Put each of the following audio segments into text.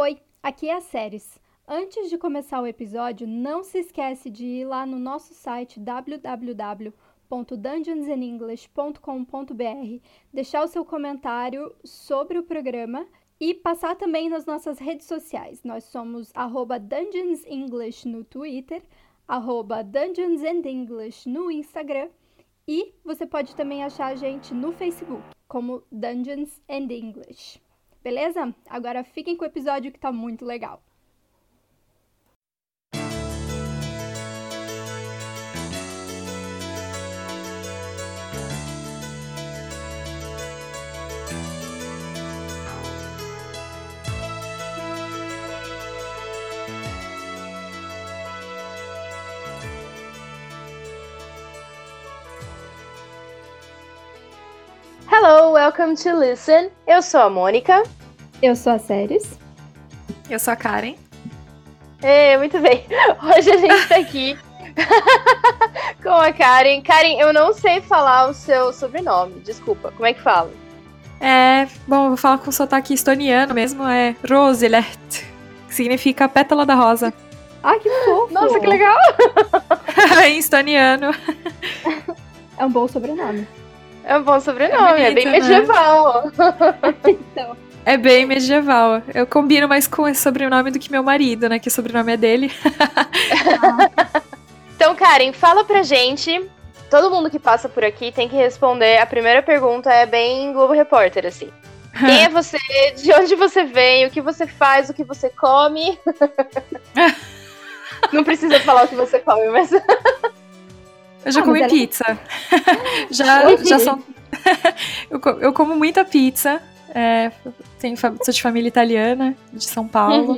Oi, aqui é a Séries. Antes de começar o episódio, não se esquece de ir lá no nosso site www.dungeonsandenglish.com.br, deixar o seu comentário sobre o programa e passar também nas nossas redes sociais. Nós somos arroba Dungeons English no Twitter, arroba Dungeons and English no Instagram e você pode também achar a gente no Facebook como Dungeons and English. Beleza? Agora fiquem com o episódio que tá muito legal. Hello, welcome to Listen. Eu sou a Mônica. Eu sou a Séries. Eu sou a Karen. É, muito bem. Hoje a gente tá aqui com a Karen. Karen, eu não sei falar o seu sobrenome, desculpa. Como é que fala? É, bom, eu vou falar com sotaque estoniano mesmo, é Roselert, que significa pétala da rosa. Ah, que fofo! Nossa, que legal! em estoniano. É um bom sobrenome. É um bom sobrenome, é, É bem bonito, né? medieval. Então, É bem medieval. Eu combino mais com esse sobrenome do que meu marido, né? Que o sobrenome é dele. Então, Karen, fala pra gente. Todo mundo que passa por aqui tem que responder. A primeira pergunta é bem Globo Repórter, assim. Quem é você? De onde você vem? O que você faz? O que você come? Não precisa falar o que você come, mas. Eu já Ah, comi pizza. já, já são. eu como muita pizza. É, tenho, sou de família italiana, de São Paulo.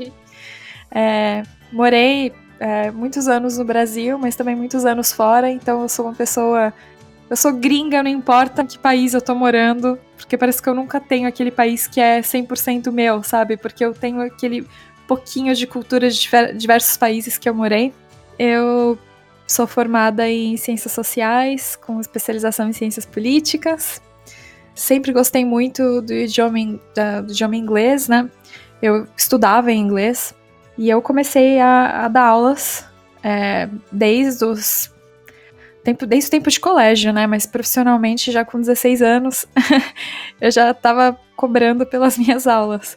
É, morei é, muitos anos no Brasil, mas também muitos anos fora, então eu sou uma pessoa. Eu sou gringa, não importa em que país eu tô morando, porque parece que eu nunca tenho aquele país que é 100% meu, sabe? Porque eu tenho aquele pouquinho de cultura de diver- diversos países que eu morei. Eu sou formada em ciências sociais, com especialização em ciências políticas. Sempre gostei muito do idioma, da- do idioma inglês, né? Eu estudava em inglês e eu comecei a, a dar aulas é, desde os tempo, desde o tempo de colégio, né? Mas profissionalmente já com 16 anos eu já estava cobrando pelas minhas aulas.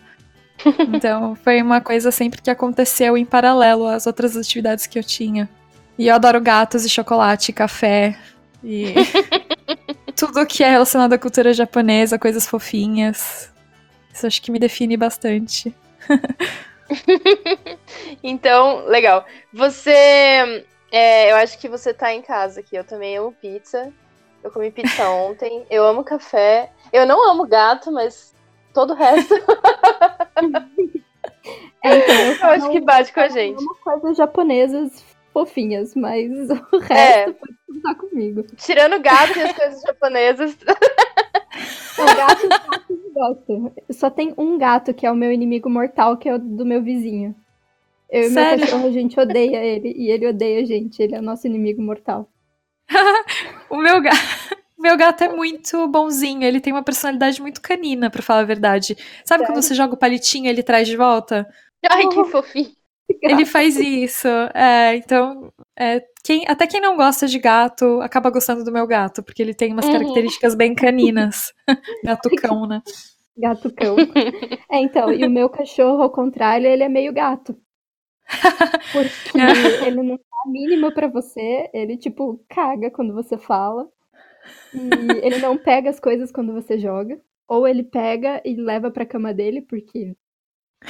Então foi uma coisa sempre que aconteceu em paralelo às outras atividades que eu tinha. E eu adoro gatos e chocolate, e café e tudo que é relacionado à cultura japonesa, coisas fofinhas. Isso acho que me define bastante. Então, legal. Você. é, eu acho que você tá em casa aqui. Eu também amo pizza. Eu comi pizza ontem. Eu amo café. Eu não amo gato, mas todo o resto é, então, eu eu acho que bate com a amo gente. coisas japonesas fofinhas, mas o resto É. pode contar comigo. Tirando gato e as coisas japonesas. O gato, gato eu gosto. Só tem um gato que é o meu inimigo mortal, que é o do meu vizinho. Eu e meu Sério? cachorro, a gente odeia ele e ele odeia a gente. Ele é o nosso inimigo mortal. O meu, ga... o meu gato é muito bonzinho, ele tem uma personalidade muito canina, pra falar a verdade. Sabe quando Sério? você joga o palitinho e ele traz de volta? Ai, que fofinho. Ele faz isso. É, então, é, quem, até quem não gosta de gato acaba gostando do meu gato, porque ele tem umas Uhum. características bem caninas. Gato cão, né? Gato cão. É, então, e o meu cachorro, ao contrário, ele é meio gato. Porque ele não dá a mínima pra você, ele, tipo, caga quando você fala. E ele não pega as coisas quando você joga. Ou ele pega e leva pra cama dele, porque.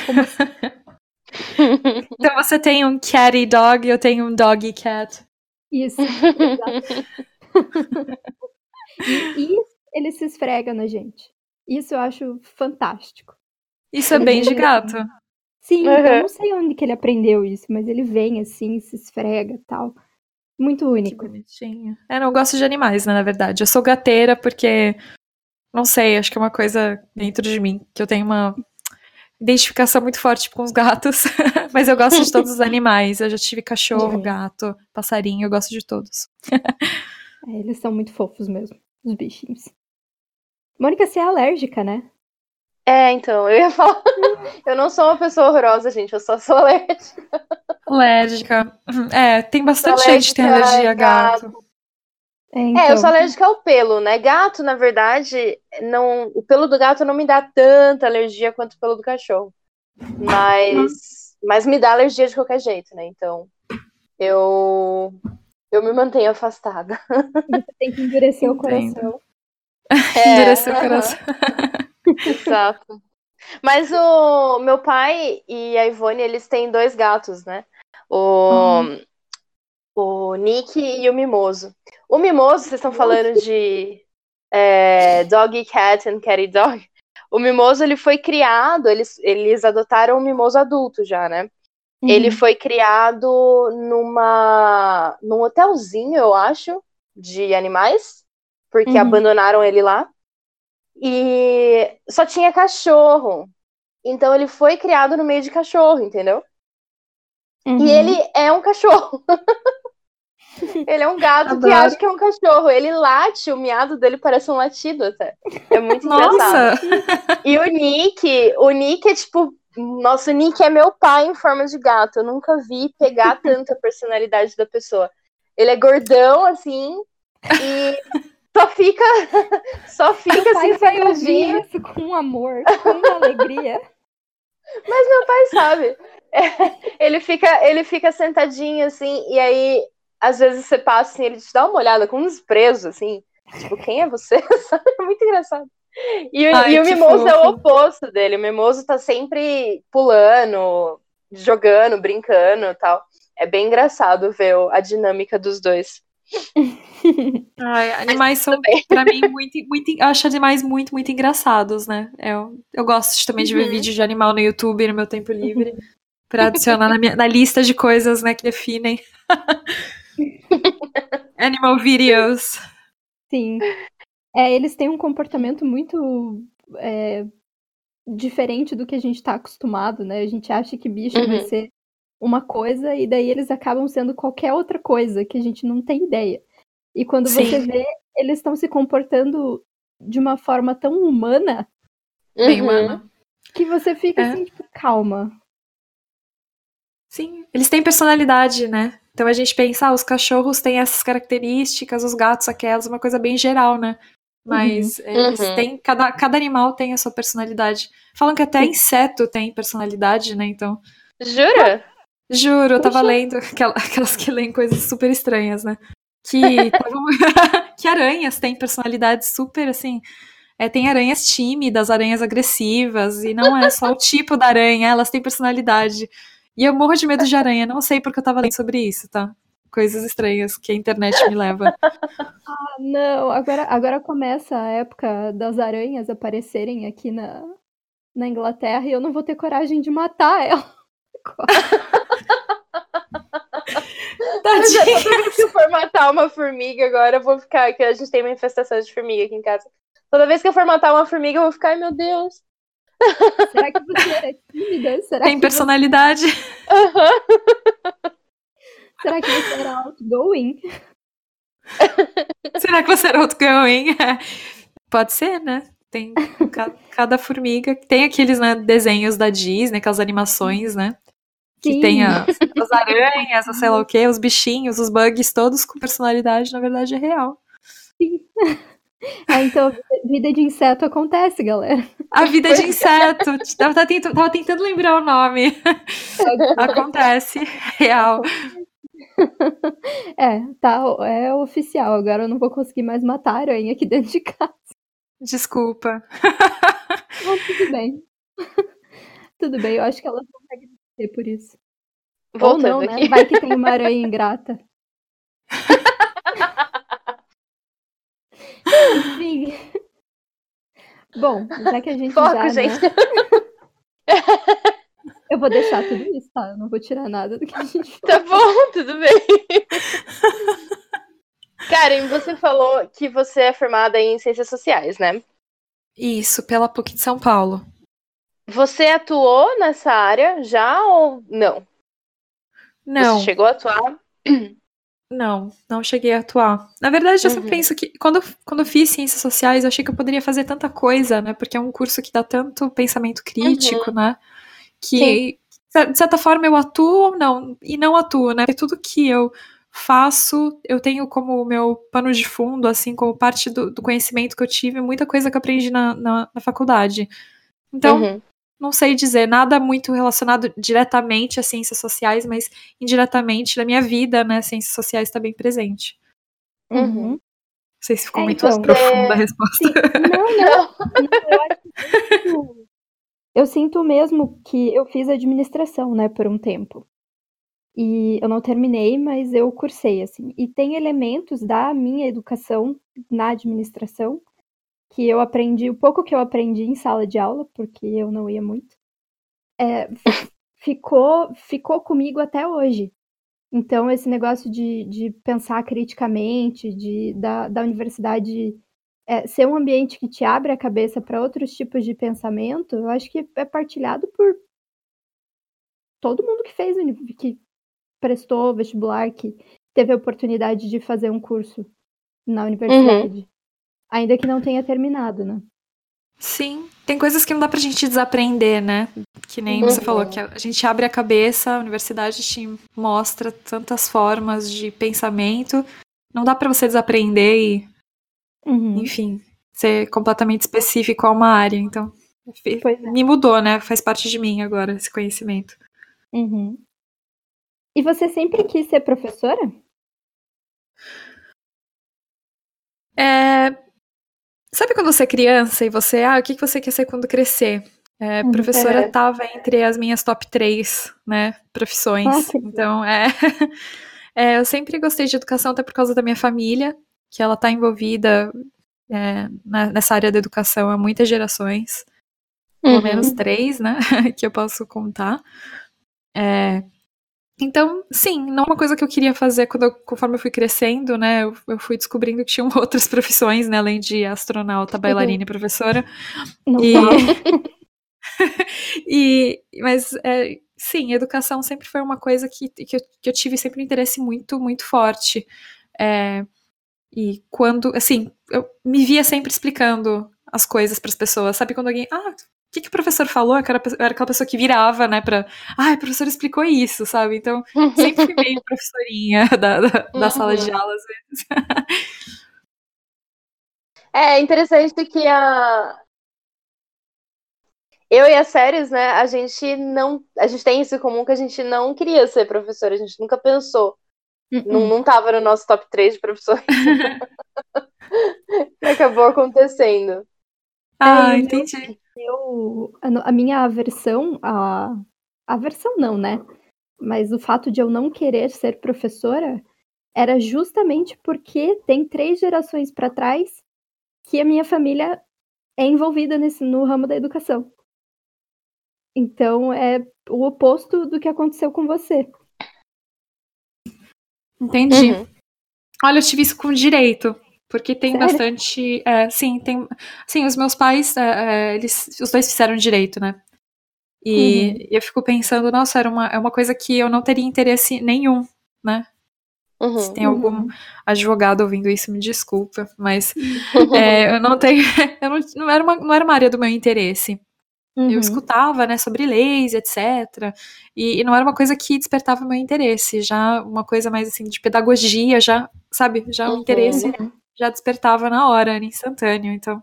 Como assim? Então você tem um catty dog e eu tenho um doggy cat. Isso. exato. e, e ele se esfrega na gente. Isso eu acho fantástico. Isso é bem de gato. Sim, Uhum. eu não sei onde que ele aprendeu isso, mas ele vem assim, se esfrega tal. Muito Que único. bonitinho. É, não gosto de animais, né, na verdade. Eu sou gateira porque, não sei, acho que é uma coisa dentro de mim, que eu tenho uma identificação muito forte com os gatos. Mas eu gosto de todos os animais. Eu já tive cachorro, É. gato, passarinho, eu gosto de todos. É, eles são muito fofos mesmo, os bichinhos. Mônica, você é alérgica, né? É, então, eu ia falar. eu não sou uma pessoa horrorosa, gente, eu só sou alérgica. Alérgica. É, tem bastante gente que tem alergia a gato. gato. É, então. é, eu sou alérgica ao pelo, né? Gato, na verdade, não, o pelo do gato não me dá tanta alergia quanto o pelo do cachorro. Mas, mas me dá alergia de qualquer jeito, né? Então, eu eu me mantenho afastada. Você tem que endurecer Entendo. o coração. É, endurecer o coração. Exato. Mas o meu pai e a Ivone, eles têm dois gatos, né? O, hum. O Nick e o Mimoso. O Mimoso, vocês estão falando de é, Dog Cat and Catty Dog. O Mimoso, ele foi criado, eles, eles adotaram o Mimoso adulto já, né? Uhum. Ele foi criado numa num hotelzinho, eu acho, de animais, porque uhum. abandonaram ele lá. E só tinha cachorro. Então ele foi criado no meio de cachorro, entendeu? Uhum. E ele é um cachorro. ele é um gato Adoro. que acha que é um cachorro. Ele late, o miado dele parece um latido até. É muito engraçado. E o Nick, o Nick é tipo nossa, o Nick é meu pai em forma de gato. Eu nunca vi pegar tanta personalidade da pessoa. Ele é gordão, assim, e só fica. Só fica assim, ouvir isso com amor, com alegria. Mas meu pai sabe. É, ele, fica, ele fica sentadinho, assim, e aí, às vezes você passa assim, ele te dá uma olhada com um desprezo, assim. Tipo, quem é você? É muito engraçado. E, Ai, e o Mimoso é o oposto dele. O Mimoso tá sempre pulando, jogando, brincando e tal. É bem engraçado ver a dinâmica dos dois. Ai, animais são, pra mim, muito, muito. Eu acho animais muito, muito engraçados, né? Eu, eu gosto também de ver uhum. vídeos de animal no YouTube no meu tempo livre. Pra adicionar na, minha, na lista de coisas, né, que definem. Animal videos. Sim. É, eles têm um comportamento muito é, diferente do que a gente está acostumado, né? A gente acha que bicho uhum. vai ser uma coisa e daí eles acabam sendo qualquer outra coisa que a gente não tem ideia. E quando Sim. você vê, eles estão se comportando de uma forma tão humana. Bem uhum. humana. Que você fica é. assim, tipo, calma. Sim, eles têm personalidade, né? Então a gente pensa, ah, os cachorros têm essas características, os gatos aquelas, uma coisa bem geral, né? Mas uhum. eles uhum. têm. Cada, cada animal tem a sua personalidade. Falam que até Sim. inseto tem personalidade, né? Então. Jura? Juro, eu tava Puxa. lendo aquelas que leem coisas super estranhas, né? Que, que aranhas têm personalidades super assim. É, tem aranhas tímidas, aranhas agressivas, e não é só o tipo da aranha, elas têm personalidade. E eu morro de medo de aranha, não sei porque eu tava lendo sobre isso, tá? coisas estranhas que a internet me leva. ah, não, agora, agora começa a época das aranhas aparecerem aqui na, na Inglaterra e eu não vou ter coragem de matar ela. Tadinha. Toda vez que eu for matar uma formiga agora, eu vou ficar. Que a gente tem uma infestação de formiga aqui em casa. Toda vez que eu for matar uma formiga, eu vou ficar, ai meu Deus. Será que você é tímida? Será tem personalidade. Você... Uhum. Será que você era outgoing? Será que você era outgoing? Pode ser, né? Tem cada formiga. Tem aqueles né, desenhos da Disney, aquelas animações, né? Que Sim. tem as, as aranhas, sei lá o quê, os bichinhos, os bugs, todos com personalidade, na verdade é real. Sim. Ah, então, vida de inseto acontece, galera. A vida de inseto. Tava, tentando, tava tentando lembrar o nome. acontece, real. é, tá, é oficial. Agora eu não vou conseguir mais matar a aranha aqui dentro de casa. Desculpa. Mas tudo bem. tudo bem, eu acho que elas conseguem ser por isso. Voltando Ou não, né? Aqui. Vai que tem uma aranha ingrata. Enfim. Bom, já que a gente Foco, já, gente. Né? Eu vou deixar tudo isso, tá? Eu não vou tirar nada do que a gente falou. Tá bom, tudo bem. Karen, você falou que você é formada em Ciências Sociais, né? Isso, pela PUC de São Paulo. Você atuou nessa área já ou não? Não. Você chegou a atuar? Não, não cheguei a atuar. Na verdade, eu uhum. sempre penso que quando, quando eu fiz ciências sociais, eu achei que eu poderia fazer tanta coisa, né? Porque é um curso que dá tanto pensamento crítico, uhum. né? Que, Sim. de certa forma, eu atuo ou não, e não atuo, né? Porque tudo que eu faço, eu tenho como meu pano de fundo, assim, como parte do, do conhecimento que eu tive, muita coisa que eu aprendi na, na, na faculdade. Então, uhum não sei dizer nada muito relacionado diretamente às ciências sociais, mas indiretamente na minha vida, né, ciências sociais está bem presente. Uhum. Não sei se ficou é, muito então, profunda a resposta. Sim. Não, não. não eu, eu sinto mesmo que eu fiz administração, né, por um tempo. E eu não terminei, mas eu cursei, assim. E tem elementos da minha educação na administração que eu aprendi, o pouco que eu aprendi em sala de aula, porque eu não ia muito, é, ficou, ficou comigo até hoje. Então, esse negócio de, de pensar criticamente, de, da, da universidade é, ser um ambiente que te abre a cabeça para outros tipos de pensamento, eu acho que é partilhado por todo mundo que fez, que prestou vestibular, que teve a oportunidade de fazer um curso na universidade. Uhum. Ainda que não tenha terminado, né? Sim, tem coisas que não dá pra gente desaprender, né? Que nem uhum. você falou, que a gente abre a cabeça, a universidade te mostra tantas formas de pensamento, não dá para você desaprender e, uhum. enfim, ser completamente específico a uma área. Então, é. me mudou, né? Faz parte de mim agora, esse conhecimento. Uhum. E você sempre quis ser professora? É, Sabe quando você é criança e você, ah, o que você quer ser quando crescer? É, uhum. professora estava é. entre as minhas top 3, né, profissões. Ah, então, é, é, eu sempre gostei de educação até por causa da minha família, que ela está envolvida é, na, nessa área da educação há muitas gerações. Pelo uhum. menos três, né, que eu posso contar. Então, sim, não é uma coisa que eu queria fazer quando eu, conforme eu fui crescendo, né? Eu, eu, fui descobrindo que tinham outras profissões, né? Além de astronauta, bailarina e professora. Não e... e mas é, sim, educação sempre foi uma coisa que, que, eu, que eu tive sempre um interesse muito, muito forte. É, e quando, assim, eu me via sempre explicando as coisas para as pessoas. Sabe quando alguém, ah, que, que o professor falou? Eu era, era aquela pessoa que virava, né, pra. Ah, o professor explicou isso, sabe? Então, sempre fui meio professorinha da, da, da uhum. sala de aula, às vezes. É interessante que a. Eu e as séries, né, a gente não. A gente tem isso em comum que a gente não queria ser professora, a gente nunca pensou. Uh Não, não tava no nosso top 3 de professores. acabou acontecendo. Ah, é, entendi eu, a, minha aversão, a aversão não, né? Mas o fato de eu não querer ser professora era justamente porque tem três gerações para trás que a minha família é envolvida nesse, no ramo da educação. Então é o oposto do que aconteceu com você. Entendi. Uhum. Olha, eu tive isso com direito. Porque tem Sério? bastante. É, sim, tem. Sim, os meus pais, é, é, eles, os dois fizeram direito, né? E uhum. eu fico pensando, nossa, era uma, é uma coisa que eu não teria interesse nenhum, né? Uhum. Se tem algum uhum. advogado ouvindo isso, me desculpa, mas é, eu não tenho. Eu não, não, era uma, não era uma área do meu interesse. Uhum. Eu escutava, né, sobre leis, etc. E, e, não era uma coisa que despertava meu interesse. Já uma coisa mais assim de pedagogia, já, sabe, já um uhum. interesse já despertava na hora, era instantâneo, então.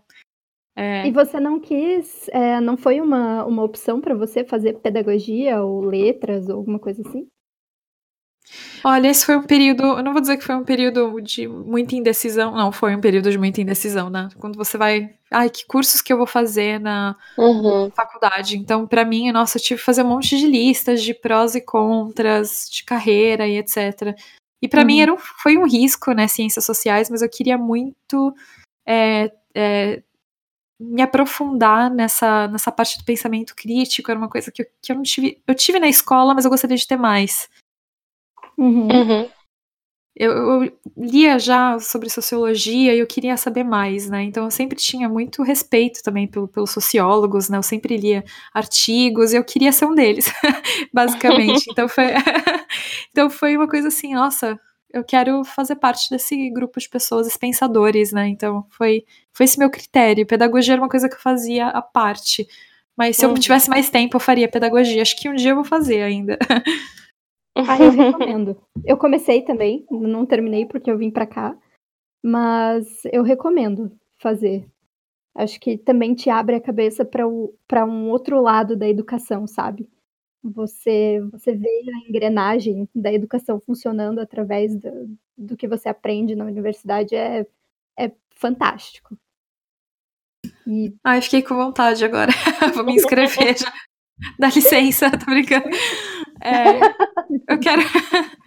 É... E você não quis, é, não foi uma, uma opção para você fazer pedagogia ou letras ou alguma coisa assim? Olha, esse foi um período, eu não vou dizer que foi um período de muita indecisão, não, foi um período de muita indecisão, né? Quando você vai, ai, que cursos que eu vou fazer na uhum. faculdade. Então, para mim, nossa, eu tive que fazer um monte de listas de prós e contras, de carreira e etc. E para uhum. mim era um, foi um risco, né, ciências sociais, mas eu queria muito é, é, me aprofundar nessa, nessa parte do pensamento crítico, era uma coisa que eu, que eu não tive. Eu tive na escola, mas eu gostaria de ter mais. Uhum. Uhum. Eu, eu, lia já sobre sociologia e eu queria saber mais, né? Então eu sempre tinha muito respeito também pelo, pelos sociólogos, né? Eu sempre lia artigos e eu queria ser um deles, basicamente. Então foi, então foi uma coisa assim, nossa, eu quero fazer parte desse grupo de pessoas, pensadores, né? Então foi, foi esse meu critério. Pedagogia era uma coisa que eu fazia à parte. Mas se uhum. eu tivesse mais tempo, eu faria pedagogia. Acho que um dia eu vou fazer ainda. Ah, eu recomendo. Eu comecei também, não terminei porque eu vim para cá, mas eu recomendo fazer. Acho que também te abre a cabeça para um outro lado da educação, sabe? Você, você vê a engrenagem da educação funcionando através do, do que você aprende na universidade é, é fantástico. E... Ai, fiquei com vontade agora. Vou me inscrever já. Dá licença, tô brincando. É, eu quero.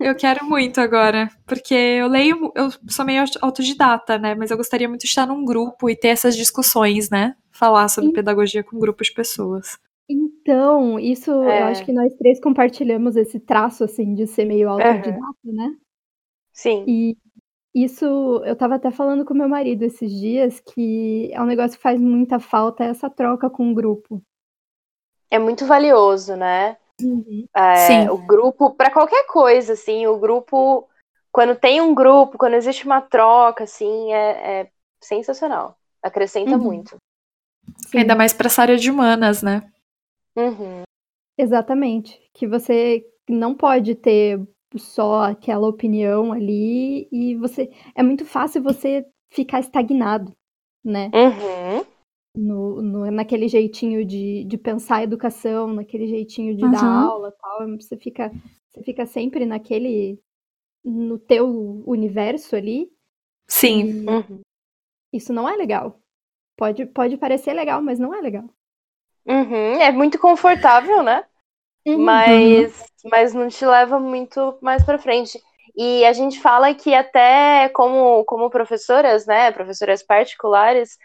eu quero muito agora, porque eu leio, eu sou meio autodidata, né? Mas eu gostaria muito de estar num grupo e ter essas discussões, né? Falar sobre e... pedagogia com um grupo de pessoas. Então, isso, é. eu acho que nós três compartilhamos esse traço, assim, de ser meio autodidata, uhum. né? Sim. E isso, eu tava até falando com meu marido esses dias, que é um negócio que faz muita falta, essa troca com o grupo. É muito valioso, né? Uhum. É, Sim. O grupo, para qualquer coisa, assim, o grupo, quando tem um grupo, quando existe uma troca, assim, é, é sensacional. Acrescenta uhum. muito. Sim. Ainda mais para essa área de humanas, né? Uhum. Exatamente. Que você não pode ter só aquela opinião ali e você. É muito fácil você ficar estagnado, né? Uhum. No, no, naquele jeitinho de, de pensar a educação, naquele jeitinho de uhum. dar aula tal. Você fica, você fica sempre naquele. no teu universo ali. Sim. Uhum. Isso não é legal. Pode, pode parecer legal, mas não é legal. Uhum, é muito confortável, né? Uhum. Mas, mas não te leva muito mais para frente. E a gente fala que até como, como professoras, né, professoras particulares,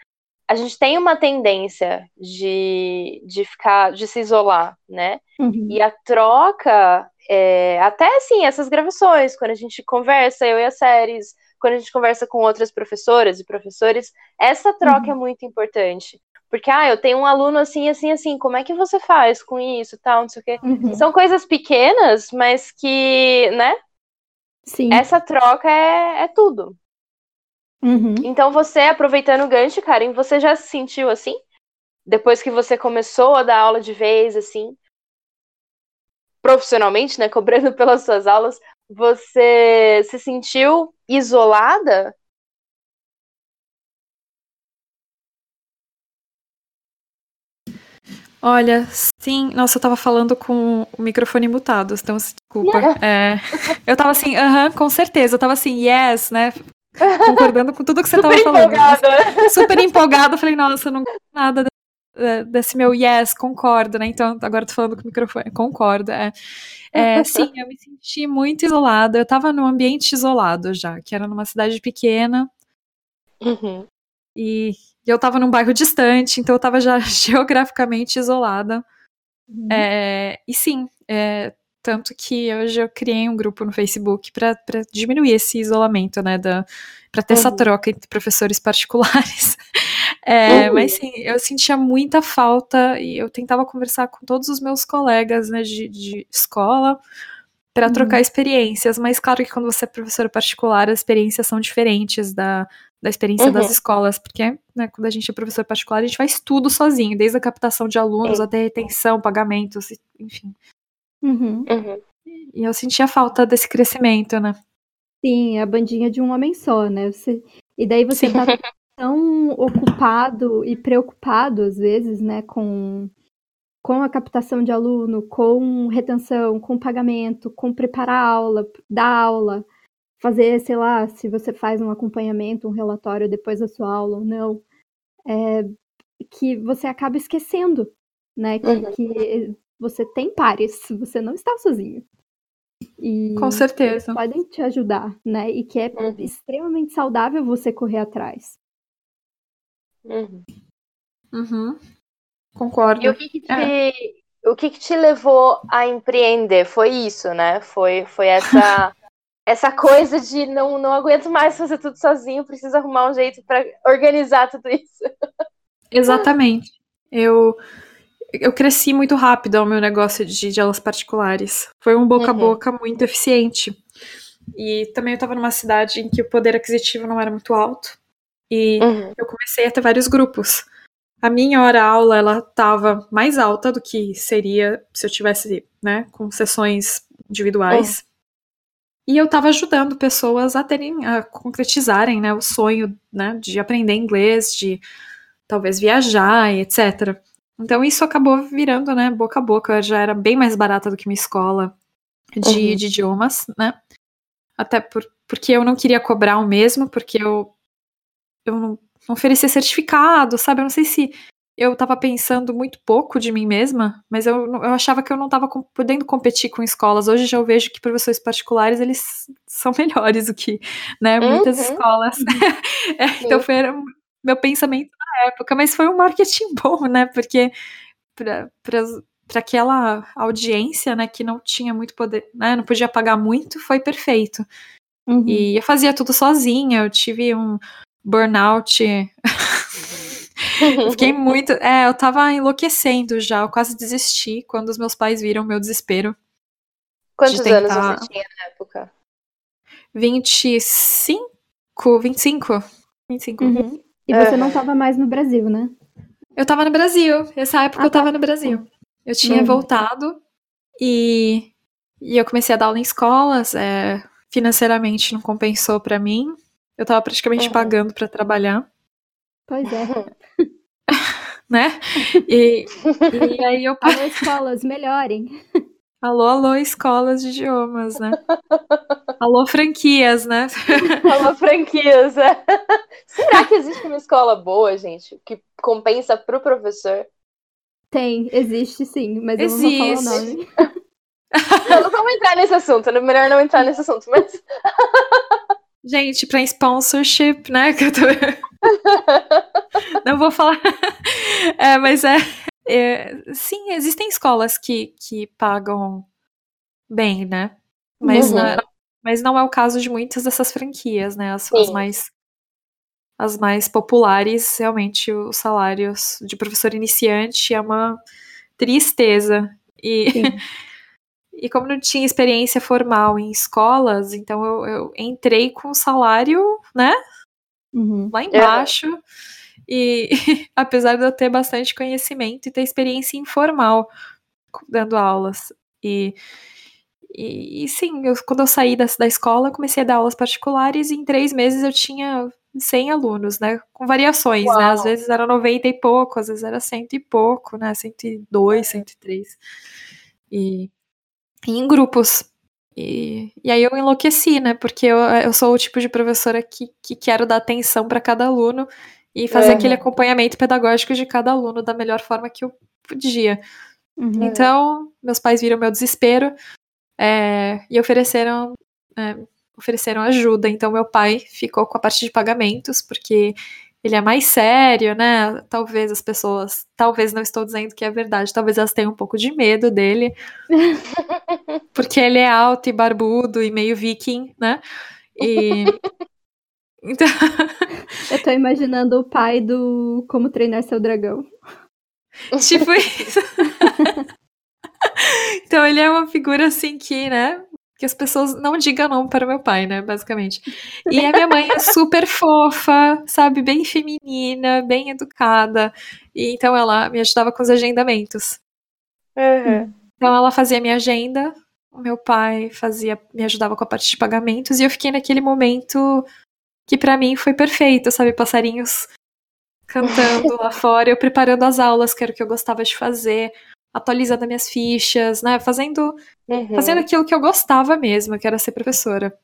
a gente tem uma tendência de, de ficar, de se isolar, né? Uhum. E a troca, é, até assim, essas gravações, quando a gente conversa, eu e as séries, quando a gente conversa com outras professoras e professores, essa troca uhum. é muito importante. Porque, ah, eu tenho um aluno assim, assim, assim, como é que você faz com isso, tal, não sei o quê. Uhum. São coisas pequenas, mas que, né? Sim. Essa troca é, é tudo. Uhum. Então, você, aproveitando o gancho, Karen, você já se sentiu assim? Depois que você começou a dar aula de vez, assim, profissionalmente, né, cobrando pelas suas aulas, você se sentiu isolada Olha, sim. Nossa, eu tava falando com o microfone mutado, então desculpa. É, eu tava assim, aham, uh -huh, com certeza. Eu tava assim, yes, né? Concordando com tudo que você Super tava falando. Empolgada. Super empolgada. Eu falei, nossa, não nada desse meu yes, concordo, né? Então, agora tô falando com o microfone, concordo. É. É, sim, eu me senti muito isolada. Eu tava num ambiente isolado já, que era numa cidade pequena. Uhum. E e eu estava num bairro distante, então eu estava já geograficamente isolada. Uhum. É, e sim, é, tanto que hoje eu criei um grupo no Facebook para diminuir esse isolamento, né? Para ter uhum. essa troca entre professores particulares. É, uhum. Mas sim, eu sentia muita falta e eu tentava conversar com todos os meus colegas né, de, de escola para uhum. trocar experiências. Mas claro que quando você é professor particular, as experiências são diferentes da, da experiência uhum. das escolas, porque né, quando a gente é professor particular, a gente faz tudo sozinho, desde a captação de alunos até retenção, pagamentos, enfim. Uhum. Uhum. E eu sentia falta desse crescimento, né? Sim, a bandinha de um homem só, né? Você... E daí você Sim. tá tão ocupado e preocupado, às vezes, né, com, com a captação de aluno, com retenção, com pagamento, com preparar a aula, dar aula, fazer, sei lá, se você faz um acompanhamento, um relatório depois da sua aula ou não, é, que você acaba esquecendo, né? Que, uhum. que, você tem pares, você não está sozinho. E Com certeza. podem te ajudar, né? E que é uhum. extremamente saudável você correr atrás. Uhum. Uhum. Concordo. E o que, que te, é. o que, que te levou a empreender? Foi isso, né? Foi, foi essa essa coisa de não, não aguento mais fazer tudo sozinho, preciso arrumar um jeito para organizar tudo isso. Exatamente. Eu eu cresci muito rápido ao meu negócio de, de aulas particulares. Foi um boca a uhum. boca muito eficiente. E também eu estava numa cidade em que o poder aquisitivo não era muito alto. E Uhum. eu comecei a ter vários grupos. A minha hora-aula, ela estava mais alta do que seria se eu tivesse, né, com sessões individuais. E eu estava ajudando pessoas a terem, a concretizarem, né, o sonho, né, de aprender inglês, de talvez viajar e etc. Então isso acabou virando, né, boca a boca. Eu já era bem mais barata do que uma escola de, Uhum. de idiomas, né? Até por, porque eu não queria cobrar o mesmo, porque eu, eu não, oferecia certificado, sabe? Eu não sei se eu tava pensando muito pouco de mim mesma, mas eu, eu achava que eu não tava com- podendo competir com escolas. Hoje já eu vejo que professores particulares, eles são melhores do que, né, muitas Uhum. escolas. É, então foi meu pensamento época, mas foi um marketing bom, né? Porque para aquela audiência, né, que não tinha muito poder, né, não podia pagar muito, foi perfeito. Uhum. E eu fazia tudo sozinha, eu tive um burnout. Eu Fiquei muito. É, eu tava enlouquecendo já, eu quase desisti quando os meus pais viram meu desespero. Quantos de anos tentar- você tinha na época? 25? 25? 25. Uhum. E você não Aham. tava mais no Brasil, né? Eu tava no Brasil. Essa época Ah, eu tava tá. no Brasil. Eu tinha Uhum. voltado e, e eu comecei a dar aula em escolas. é, financeiramente não compensou pra mim. Eu tava praticamente Uhum. pagando pra trabalhar, Pois é. né? E, e aí eu. Alô, escolas, melhorem. Alô, alô, escolas de idiomas, né? alô, franquias, né? Alô, franquias. é. Será que existe uma escola boa, gente, que compensa pro professor? Tem, existe sim, mas eu não vou falar o Existe. nome. Não, não vamos entrar nesse assunto, é melhor não entrar nesse assunto, mas. Gente, pra sponsorship, né? Que eu tô... Não vou falar. É, mas é, é, Sim, existem escolas que, que pagam bem, né? Mas, Uhum. não, é- mas não é o caso de muitas dessas franquias, né? As, as mais. As mais populares, realmente, os salários de professor iniciante é uma tristeza. E, e como não tinha experiência formal em escolas, então eu, eu entrei com salário, né? Uhum. lá embaixo. E apesar de eu ter bastante conhecimento e ter experiência informal dando aulas. E, e, e sim, eu- quando eu saí da, da escola, comecei a dar aulas particulares e em três meses eu tinha 100 alunos, né? Com variações, né? Uau. Às vezes era 90 e pouco, às vezes era cento e pouco, né? 102, 103. E, e em grupos. E, e aí eu enlouqueci, né? Porque eu, eu sou o tipo de professora que, que quero dar atenção para cada aluno e fazer Uhum. aquele acompanhamento pedagógico de cada aluno da melhor forma que eu podia. Uhum. Então, meus pais viram meu desespero é, e ofereceram, é, ofereceram ajuda. Então, meu pai ficou com a parte de pagamentos, porque ele é mais sério, né? Talvez as pessoas, talvez não estou dizendo que é verdade, talvez elas tenham um pouco de medo dele, porque ele é alto e barbudo e meio viking, né? E. Então, Eu tô imaginando o pai do Como Treinar Seu Dragão. Tipo isso. então ele é uma figura assim que, né? Que as pessoas não digam não para o meu pai, né? Basicamente. E a minha mãe é super fofa, sabe? Bem feminina, bem educada. E então ela me ajudava com os agendamentos. Uhum. Então ela fazia minha agenda, o meu pai fazia, me ajudava com a parte de pagamentos, e eu fiquei naquele momento que pra mim foi perfeito, sabe? Passarinhos cantando lá fora, eu preparando as aulas, que era o que eu gostava de fazer, atualizando as minhas fichas, né? Fazendo, Uhum. fazendo aquilo que eu gostava mesmo, que era ser professora.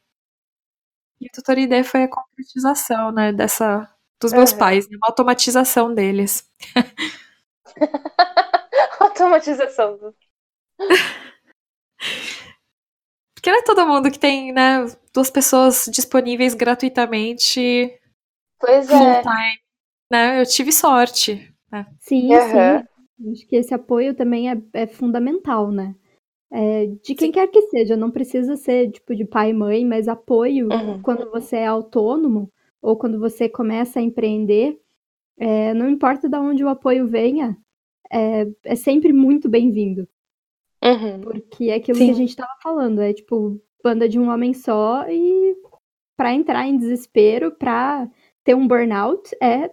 E o Tutor ID foi a concretização, né, dessa dos meus Uhum. pais, né, uma automatização deles. Automatização. Porque não é todo mundo que tem, né, duas pessoas disponíveis gratuitamente Pois full é. time, né? Eu tive sorte. Sim, Aham. sim. Acho que esse apoio também é, é fundamental, né? É, de quem quer que seja, não precisa ser tipo de pai e mãe, mas apoio Uhum. quando você é autônomo ou quando você começa a empreender, é, não importa de onde o apoio venha, é, é sempre muito bem-vindo. Uhum. Porque é aquilo Sim. que a gente tava falando, é tipo, banda de um homem só e para entrar em desespero, para ter um burnout é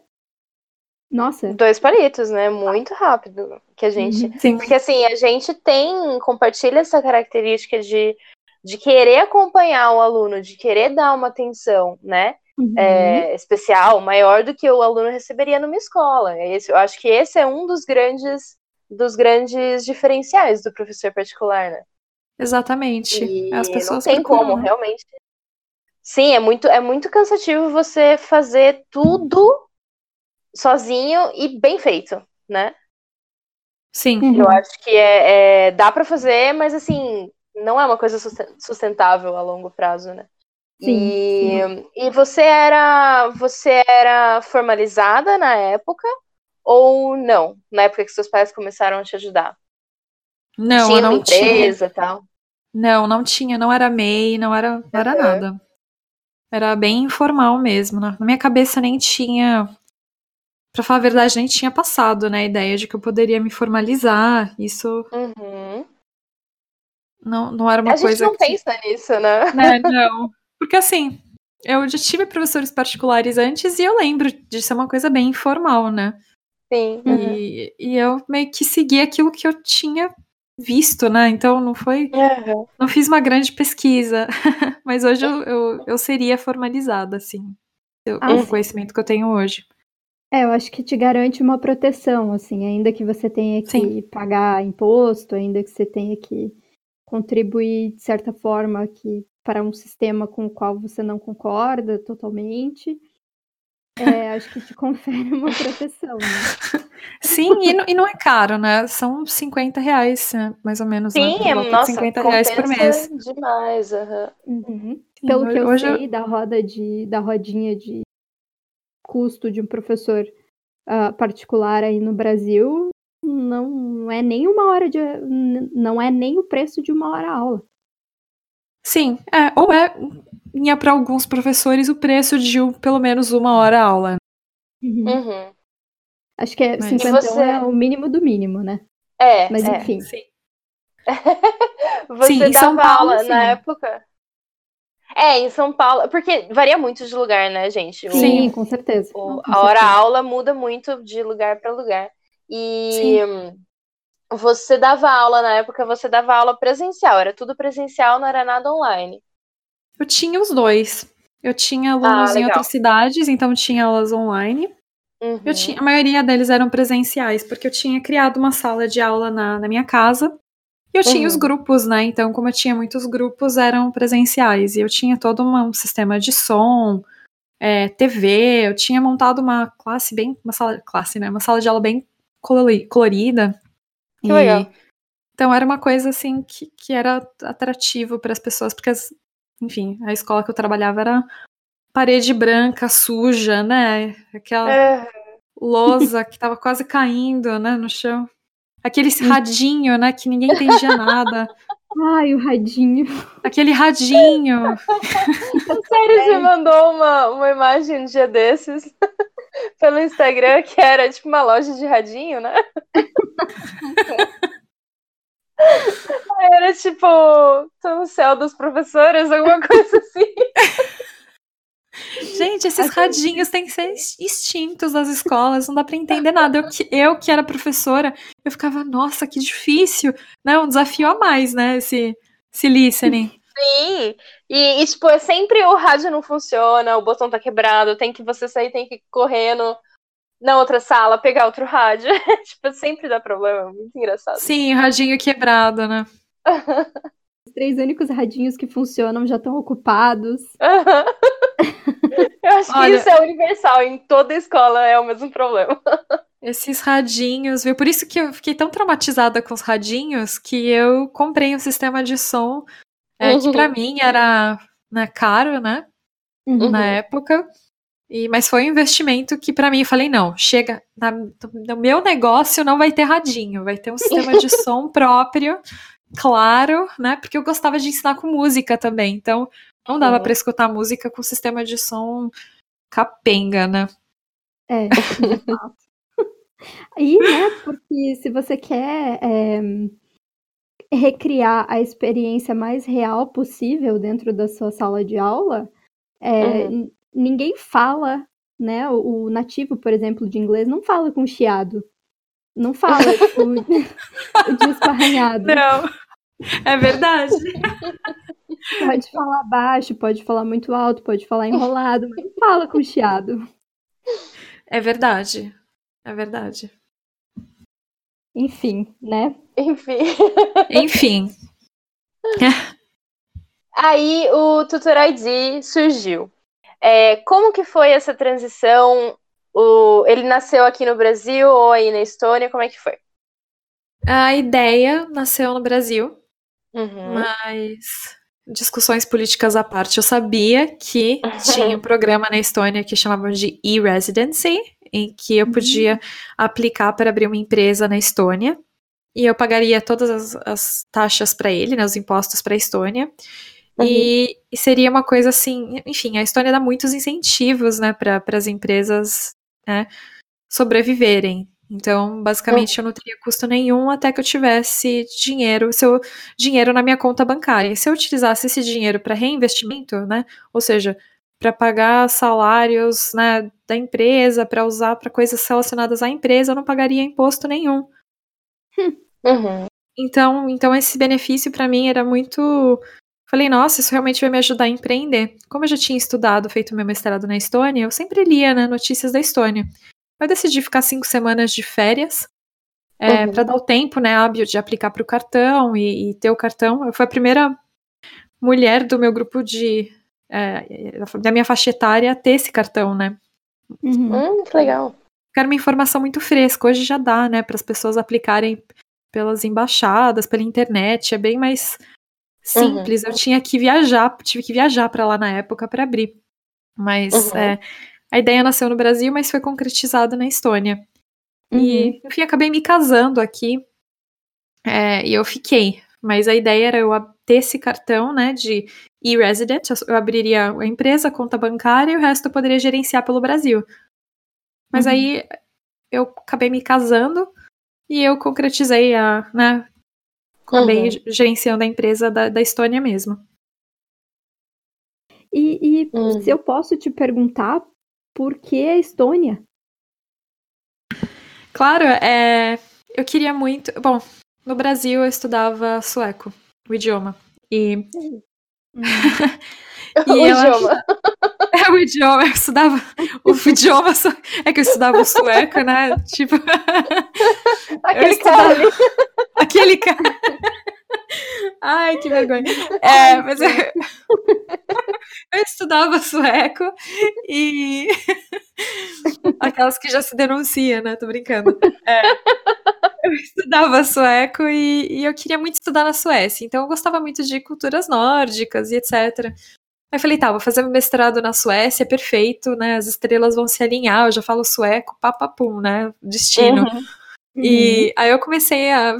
nossa. Dois palitos, né? Muito rápido que a gente. Uhum. Sim. Porque assim, a gente tem, compartilha essa característica de, de querer acompanhar o aluno, de querer dar uma atenção, né? Uhum. É, especial, maior do que o aluno receberia numa escola. É esse, eu acho que esse é um dos grandes, dos grandes diferenciais do professor particular, né? Exatamente. E As pessoas não tem procuram, como, né? realmente. Sim, é muito, é muito cansativo você fazer tudo sozinho e bem feito, né? Sim. Uhum. Eu acho que é, é- dá pra fazer, mas assim, não é uma coisa susten- sustentável a longo prazo, né? Sim, e, e você era você era formalizada na época ou não? Na época que seus pais começaram a te ajudar? Não, tinha não tinha. empresa e tal? Não, não tinha, não era MEI, não era, não era Uhum. nada. Era bem informal mesmo. Na minha cabeça nem tinha, pra falar a verdade, nem tinha passado, né, a ideia de que eu poderia me formalizar. Isso Uhum. não, não era uma a gente coisa não que, pensa nisso, né? né, não. Porque assim, eu já tive professores particulares antes e eu lembro de ser uma coisa bem informal, né? Sim. E, e eu meio que segui aquilo que eu tinha visto, né? Então não foi. Uhum. Não fiz uma grande pesquisa, mas hoje eu, eu, eu seria formalizada, assim. Eu- Ah, com sim. o conhecimento que eu tenho hoje. É, eu acho que te garante uma proteção, assim, ainda que você tenha que Sim. pagar imposto, ainda que você tenha que contribuir de certa forma que para um sistema com o qual você não concorda totalmente. É, acho que te confere uma proteção, né? Sim, e, não- e não é caro, né? São 50 reais, né? mais ou menos. né? Sim, Por é, nossa, 50 reais por mês. demais. aham. Uhum. Sim, Pelo que eu hoje eu- sei da roda de, da rodinha de custo de um professor ah, particular aí no Brasil, não é nem uma hora de. não é nem o preço de uma hora aula. Sim, é, ou é, é para alguns professores o preço de um- pelo menos uma hora aula. Uhum. Uhum. Acho que é Mas- 50 E você- é o mínimo do mínimo, né? É, Mas é. enfim. Sim. Você Sim, em São Paulo, aula sim. na época? É, em São Paulo, porque varia muito de lugar, né, gente? O- Sim, com certeza. o- Com a hora certeza. aula muda muito de lugar para lugar. E Sim. você dava aula na época, você dava aula presencial, era tudo presencial, não era nada online. Eu tinha os dois. Eu tinha alunos em Ah, legal. outras cidades, então tinha aulas online. Uhum. Eu tinha, a maioria deles eram presenciais, porque eu tinha criado uma sala de aula na, na minha casa. E eu tinha Uhum. os grupos, né? Então, como eu tinha muitos grupos, eram presenciais. E eu tinha todo uma- um sistema de som, é, TV. Eu tinha montado uma classe bem. Uma sala. Classe, né? Uma sala de aula bem colori- colorida. Que E- legal. Então, era uma coisa, assim, que, que era atrativo para as pessoas, porque, as- enfim, a escola que eu trabalhava era parede branca, suja, né? Aquela É, lousa que tava quase caindo, né, no chão. Aquele Hum. radinho, né, que ninguém entendia nada. Ai, o radinho. Aquele radinho. Sério, você mandou uma, uma imagem um dia desses pelo Instagram que era tipo uma loja de radinho, né? Era tipo, tô no céu dos professores, alguma coisa assim. Gente, esses radinhos têm que ser extintos das escolas, não dá pra entender nada. Eu que, eu que era professora, eu ficava, nossa, que difícil. Né, um desafio a mais, né, esse, esse listening. Sim, e, e, tipo, é sempre o rádio não funciona, o botão tá quebrado, tem que você sair, tem que ir correndo na outra sala, pegar outro rádio. tipo, sempre dá problema, é muito engraçado. Sim, o radinho quebrado, né. Os três únicos radinhos que funcionam já estão ocupados. Eu acho que Olha- isso é universal, em toda escola é o mesmo problema. Esses radinhos, viu? Por isso que eu fiquei tão traumatizada com os radinhos que eu comprei um sistema de som é, que pra mim era né, caro, né? Uhum. Na época. E, mas foi um investimento que pra mim eu falei, não, chega, na- no meu negócio não vai ter radinho, vai ter um sistema de som próprio, claro, né? Porque eu gostava de ensinar com música também, então não dava Uhum. pra escutar música com sistema de som capenga, né? É. E, né, porque se você quer é, recriar a experiência mais real possível dentro da sua sala de aula, é, Uhum. Ninguém fala, né? O, o nativo, por exemplo, de inglês, não fala com chiado. Não fala, tipo, de esparranhado. Não. É verdade. Pode falar baixo, pode falar muito alto, pode falar enrolado, mas não fala com chiado. É verdade. É verdade. Enfim, né? Enfim. Enfim. Aí o Tutor ID surgiu. É, como que foi essa transição? O, ele nasceu aqui no Brasil ou aí na Estônia? Como é que foi? A ideia nasceu no Brasil, Uhum. mas discussões políticas à parte, eu sabia que tinha um programa na Estônia que chamavam de e-residency, em que eu podia aplicar para abrir uma empresa na Estônia e eu pagaria todas as, as taxas para ele, né, os impostos para a Estônia. Uhum. E, e seria uma coisa assim, enfim, a Estônia dá muitos incentivos, né, para as empresas né, sobreviverem. Então, basicamente, eu não teria custo nenhum até que eu tivesse dinheiro, seu dinheiro na minha conta bancária. Se eu utilizasse esse dinheiro para reinvestimento, né, ou seja, para pagar salários né, da empresa, para usar para coisas relacionadas à empresa, eu não pagaria imposto nenhum. Uhum. Então, então esse benefício para mim era muito. Falei, nossa, isso realmente vai me ajudar a empreender. Como eu já tinha estudado, feito meu mestrado na Estônia, eu sempre lia né, notícias da Estônia. Eu decidi ficar cinco semanas de férias, é, Uhum. para dar o tempo, né, hábil de aplicar para o cartão e, e ter o cartão. Eu fui a primeira mulher do meu grupo de. é, da minha faixa etária a ter esse cartão, né? Uhum. Hum, que legal. Era uma informação muito fresca. Hoje já dá, né, para as pessoas aplicarem pelas embaixadas, pela internet. É bem mais simples. Eu tinha que viajar, tive que viajar para lá na época para abrir. Mas Uhum. é, a ideia nasceu no Brasil, mas foi concretizada na Estônia. Uhum. E, enfim, acabei me casando aqui. é, e eu fiquei. Mas a ideia era eu ter esse cartão, né, de e-resident. Eu- Eu abriria a empresa, a conta bancária e o resto eu poderia gerenciar pelo Brasil. Mas Uhum. aí eu acabei me casando e eu concretizei a, né, acabei Uhum. gerenciando a empresa da, da Estônia mesmo. E, e Hum. se eu posso te perguntar por que a Estônia? Claro, é, eu queria muito. Bom, no Brasil eu estudava sueco, o idioma. E o E acho- idioma. é o idioma, eu estudava o idioma, su- é que eu estudava o sueco, né? Tipo, Aquele estudava- cara aquele cara. Ai, que vergonha. É, mas eu, eu estudava sueco e. Aquelas que já se denuncia, né? Tô brincando. É, eu estudava sueco e, e eu queria muito estudar na Suécia, então eu gostava muito de culturas nórdicas e etc. Aí falei, tá, vou fazer meu mestrado na Suécia, perfeito, né? As estrelas vão se alinhar, eu já falo sueco, papapum, né? Destino. Uhum. E aí eu comecei a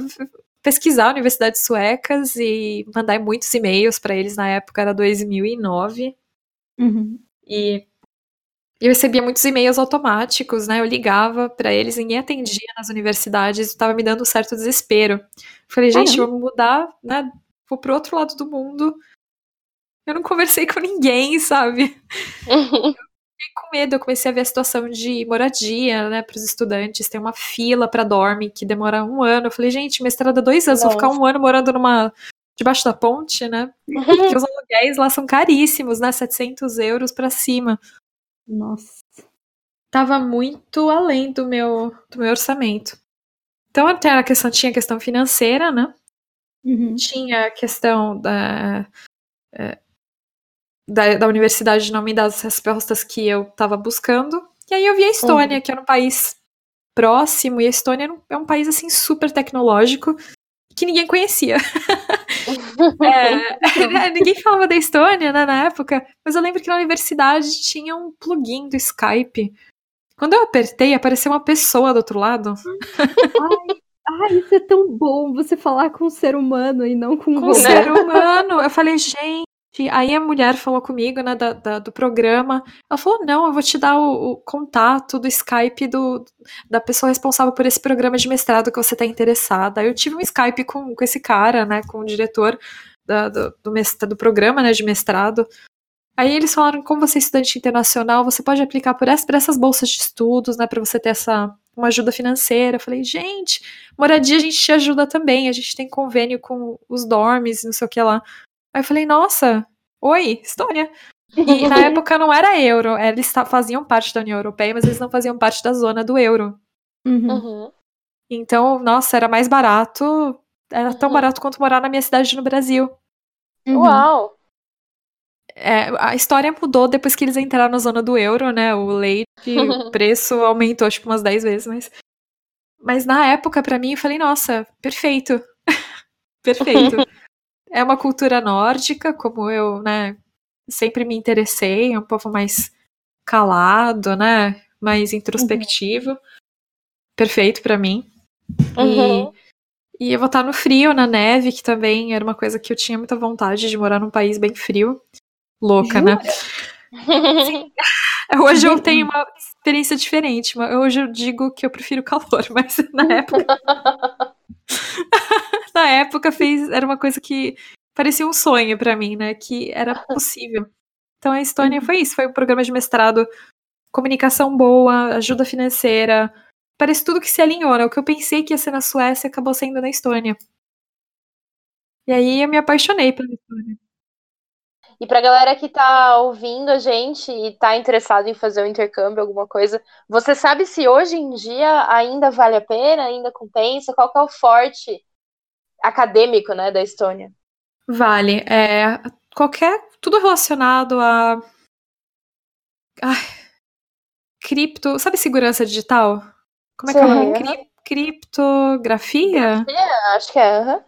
pesquisar universidades suecas e mandar muitos e-mails para eles na época, era 2009. Uhum. E eu recebia muitos e-mails automáticos, né? Eu ligava para eles, ninguém atendia nas universidades, estava me dando um certo desespero. Falei, gente, Caramba. vamos mudar, né? Vou pro outro lado do mundo. Eu não conversei com ninguém, sabe? Fiquei com medo, eu comecei a ver a situação de moradia, né, para os estudantes. Tem uma fila para dorme que demora um ano. Eu falei, gente, mestrado é dois anos, vou ficar Nossa. um ano morando numa debaixo da ponte, né? Porque os aluguéis lá são caríssimos, né? 700 euros para cima. Nossa. Tava muito além do meu, do meu orçamento. Então, até a questão, tinha a questão financeira, né? Uhum. Tinha a questão da, é, da, da universidade não me dar as respostas que eu estava buscando. E aí eu vi a Estônia, que era um país próximo, e a Estônia é um país assim super tecnológico que ninguém conhecia. É, ninguém falava da Estônia né, na época, mas eu lembro que na universidade tinha um plugin do Skype. Quando eu apertei, apareceu uma pessoa do outro lado, Ai, isso é tão bom, você falar com um ser humano e não com um com um robô. ser humano. Eu falei, gente, Aí a mulher falou comigo, né, da, da, do programa. Ela falou: não, eu vou te dar o, o, contato do Skype do, da pessoa responsável por esse programa de mestrado que você está interessada. Aí eu tive um Skype com, com esse cara, né, com o diretor da, do, do, mestrado, do programa né, de mestrado. Aí eles falaram: como você é estudante internacional, você pode aplicar por, essa, por essas bolsas de estudos, né, para você ter essa uma ajuda financeira. Eu falei: gente, moradia a gente te ajuda também, a gente tem convênio com os dormes, não sei o que lá. Aí eu falei, nossa, oi, Estônia. E na época não era euro, eles faziam parte da União Europeia, mas eles não faziam parte da zona do euro. Uhum. Uhum. Então, nossa, era mais barato, era uhum. tão barato quanto morar na minha cidade no Brasil. Uhum. Uau! É, a história mudou depois que eles entraram na zona do euro, né? O leite, o preço aumentou tipo umas 10 vezes, mas. Mas na época, para mim, eu falei, nossa, perfeito. perfeito. É uma cultura nórdica, como eu, né, sempre me interessei, é um povo mais calado, né, mais introspectivo. Uhum. Perfeito para mim. Uhum. E, e eu vou estar no frio, na neve, que também era uma coisa que eu tinha muita vontade de morar num país bem frio. Louca, né? Hoje eu tenho uma experiência diferente. Hoje eu digo que eu prefiro calor, mas na época. na época fez, era uma coisa que parecia um sonho para mim, né? Que era possível. Então a Estônia foi isso, foi um programa de mestrado, comunicação boa, ajuda financeira, parece tudo que se alinhou, né? O que eu pensei que ia ser na Suécia acabou sendo na Estônia. E aí eu me apaixonei pela Estônia. E pra galera que tá ouvindo a gente e tá interessado em fazer um intercâmbio, alguma coisa, você sabe se hoje em dia ainda vale a pena, ainda compensa? Qual que é o forte acadêmico, né, da Estônia? Vale. É, qualquer. Tudo relacionado a. Ai, cripto. Sabe segurança digital? Como é que é o nome? Cri, criptografia? Acho que é. Uhum.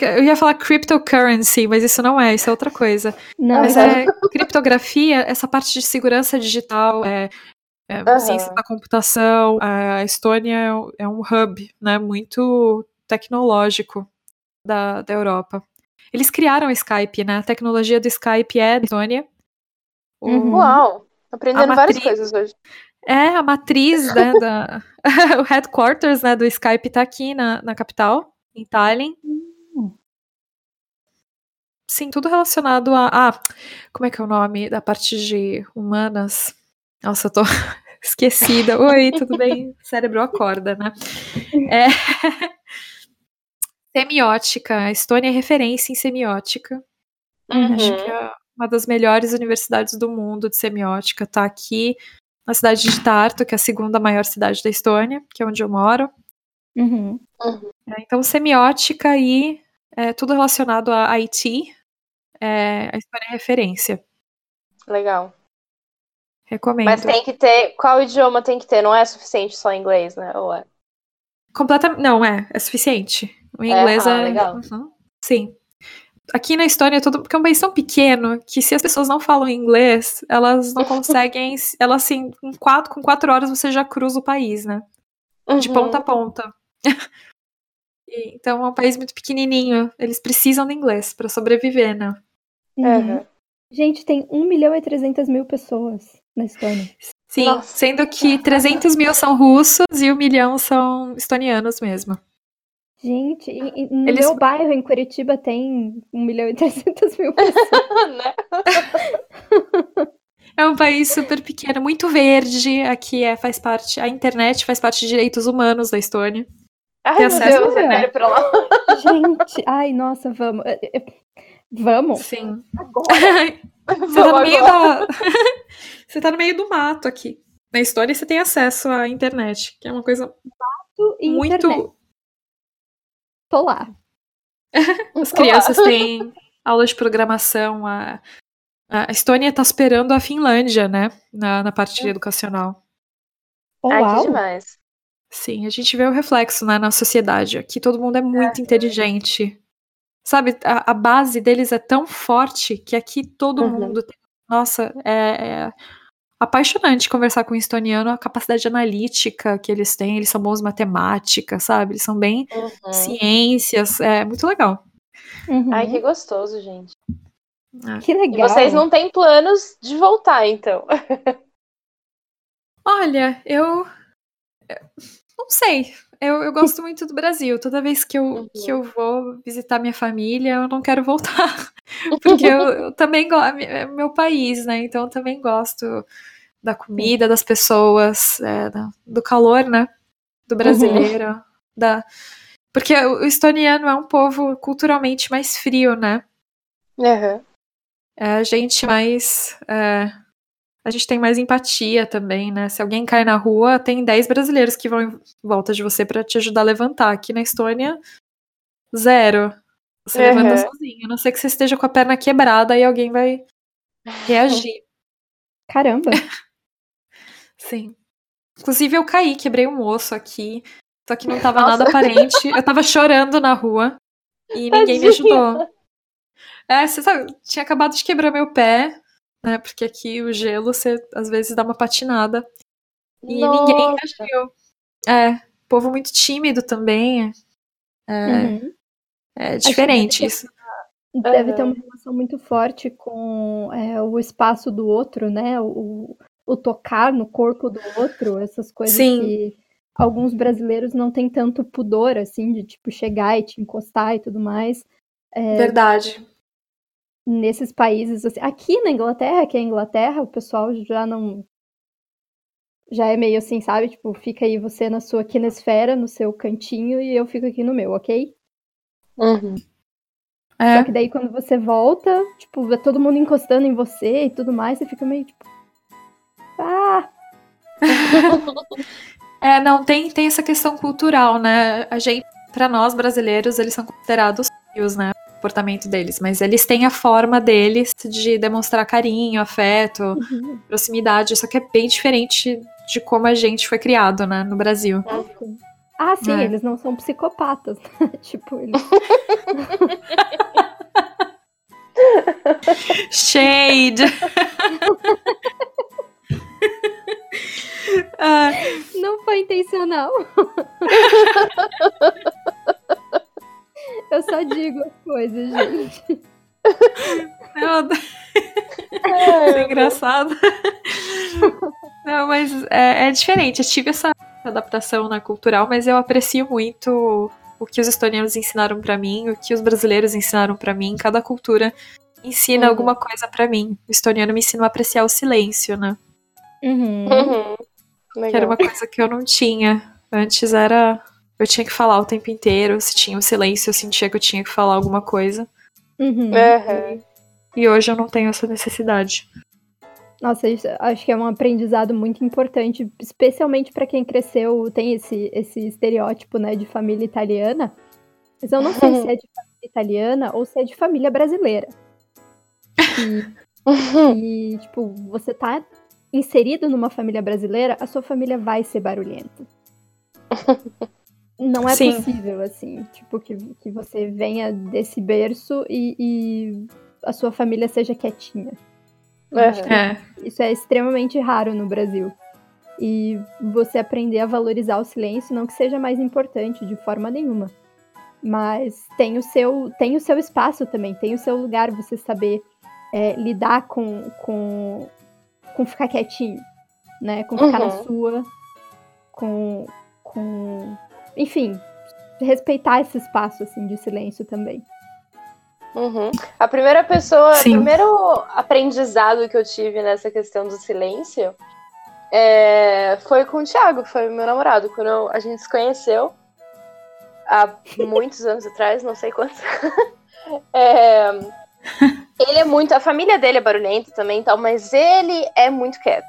Eu ia falar cryptocurrency, mas isso não é, isso é outra coisa. Não, mas é criptografia, essa parte de segurança digital, é, é uhum. ciência da computação. A Estônia é um hub, né, muito tecnológico da, da Europa. Eles criaram o Skype, né? A tecnologia do Skype é da Estônia. Uhum. Uau! Aprendendo várias coisas hoje. É, a matriz né, da, o headquarters né, do Skype está aqui na, na capital, em Tallinn. Sim, tudo relacionado a. Ah, como é que é o nome da parte de humanas? Nossa, eu tô esquecida. Oi, tudo bem? O cérebro acorda, né? É. Semiótica. A Estônia é referência em semiótica. Uhum. Acho que é uma das melhores universidades do mundo de semiótica. Tá aqui na cidade de Tartu, que é a segunda maior cidade da Estônia, que é onde eu moro. Uhum. Uhum. Então, semiótica e é, tudo relacionado a IT, é, a Estônia é referência. Legal. Recomendo. Mas tem que ter. Qual idioma tem que ter? Não é suficiente só inglês, né? Ou é? Completamente. Não, é. É suficiente. O inglês é. Ah, legal. Sim. Aqui na Estônia, é todo, porque é um país tão pequeno que se as pessoas não falam inglês, elas não conseguem. elas, assim, com quatro, com quatro horas você já cruza o país, né? De Uhum. ponta a ponta. E, então é um país muito pequenininho. Eles precisam do inglês para sobreviver, né? Uhum. Uhum. Gente, tem 1 milhão e 300 mil pessoas na Estônia. Sim, Nossa. sendo que 300 mil são russos e um milhão são estonianos mesmo. Gente, e- e no Eles- meu bairro, em Curitiba, tem 1 milhão e 300 mil pessoas. né? É um país super pequeno, muito verde. Aqui é, faz parte. A internet faz parte de direitos humanos da Estônia. Ai, Tem meu acesso Deus, é pra lá. Gente, ai, nossa, vamos. É, é, Vamos? Sim. Agora. Você tá, no meio da... você tá no meio do mato aqui. Na Estônia você tem acesso à internet, que é uma coisa E muito. internet. Tô lá. As crianças têm aula de programação. A, a Estônia tá superando a Finlândia, né? Na, na parte educacional. Oh, Ai, que demais. Sim, a gente vê o reflexo né, na sociedade. Aqui todo mundo é muito inteligente. Sabe, a, a base deles é tão forte que aqui todo Uhum. mundo tem. Nossa, é, é apaixonante conversar com o estoniano, a capacidade analítica que eles têm. Eles são bons em matemática, sabe? Eles são bem Uhum. ciências. É muito legal. Uhum. Ai, que gostoso, gente. Que E legal. vocês não têm planos de voltar, então. Olha, eu. Não sei. Eu, eu gosto muito do Brasil. Toda vez que eu, Uhum. que eu vou visitar minha família, eu não quero voltar. Porque eu, eu também gosto. É meu país, né? Então eu também gosto da comida, das pessoas, é, do calor, né? Do brasileiro. Da... Porque o estoniano é um povo culturalmente mais frio, né? Aham. É a gente mais. é, a gente tem mais empatia também, né? Se alguém cai na rua, tem 10 brasileiros que vão em volta de você pra te ajudar a levantar. Aqui na Estônia, zero. Você Uhum. levanta sozinho. A não ser que você esteja com a perna quebrada e alguém vai reagir. Caramba. Sim. Inclusive, eu caí, quebrei um osso aqui. Só que não tava Nossa. nada aparente. Eu tava chorando na rua. E ninguém me Tadinha. ajudou. É, você sabe, tinha acabado de quebrar meu pé, né? Porque aqui o gelo, você às vezes dá uma patinada. E ninguém Nossa. reagiu. É, povo muito tímido também. É, Uhum. é diferente isso. Deve ter Aham. uma relação muito forte com é, o espaço do outro, né? O, o tocar no corpo do outro, essas coisas Sim. que alguns brasileiros não têm tanto pudor, assim, de tipo chegar e te encostar e tudo mais. Verdade. Nesses países, assim, aqui na Inglaterra, que é a Inglaterra, o pessoal já não. Já é meio assim, sabe? Tipo, fica aí você na sua quinesfera, no seu cantinho, e eu fico aqui no meu, ok? Uhum. É, Só que daí quando você volta, tipo, vê todo mundo encostando em você e tudo mais, você fica meio tipo. Ah! é, não, tem, tem essa questão cultural, né? A gente, pra nós brasileiros, eles são considerados frios, né? Comportamento deles, mas eles têm a forma deles de demonstrar carinho, afeto, uhum, proximidade, só que é bem diferente de como a gente foi criado, né, no Brasil. assim. Ah, sim, É. eles não são psicopatas. tipo, eles. Shade! Ah, Não foi intencional. Eu só digo as coisas, gente. Deus, é engraçado. Não, mas é, é diferente. Eu tive essa adaptação na cultural, mas eu aprecio muito o que os estonianos ensinaram pra mim, o que os brasileiros ensinaram pra mim. Cada cultura ensina Uhum. alguma coisa pra mim. O estoniano me ensinou a apreciar o silêncio, né? Uhum. Uhum. Que era uma coisa que eu não tinha. Antes era. Eu tinha que falar o tempo inteiro. Se tinha o silêncio, eu sentia que eu tinha que falar alguma coisa. Uhum. Aham. E hoje eu não tenho essa necessidade. Nossa, acho que é um aprendizado muito importante, especialmente para quem cresceu, tem esse, esse estereótipo, né, de família italiana. Mas eu não sei se é de família italiana ou se é de família brasileira. E, tipo, você tá inserido numa família brasileira, a sua família vai ser barulhenta. Não é Sim. possível, assim, tipo, que, que você venha desse berço e, e a sua família seja quietinha. Eu acho que É. isso é extremamente raro no Brasil. E você aprender a valorizar o silêncio, não que seja mais importante de forma nenhuma. Mas tem o seu, tem o seu espaço também, tem o seu lugar você saber é, lidar com, com, com ficar quietinho, né? Com ficar na Uhum. sua, com, com. Enfim, respeitar esse espaço assim, de silêncio também. Uhum. A primeira pessoa, Sim. o primeiro aprendizado que eu tive nessa questão do silêncio é, foi com o Thiago, foi meu namorado. Quando eu- a gente se conheceu há muitos anos atrás, não sei quantos. É, ele é muito. A família dele é barulhenta também, e tal, mas ele é muito quieto.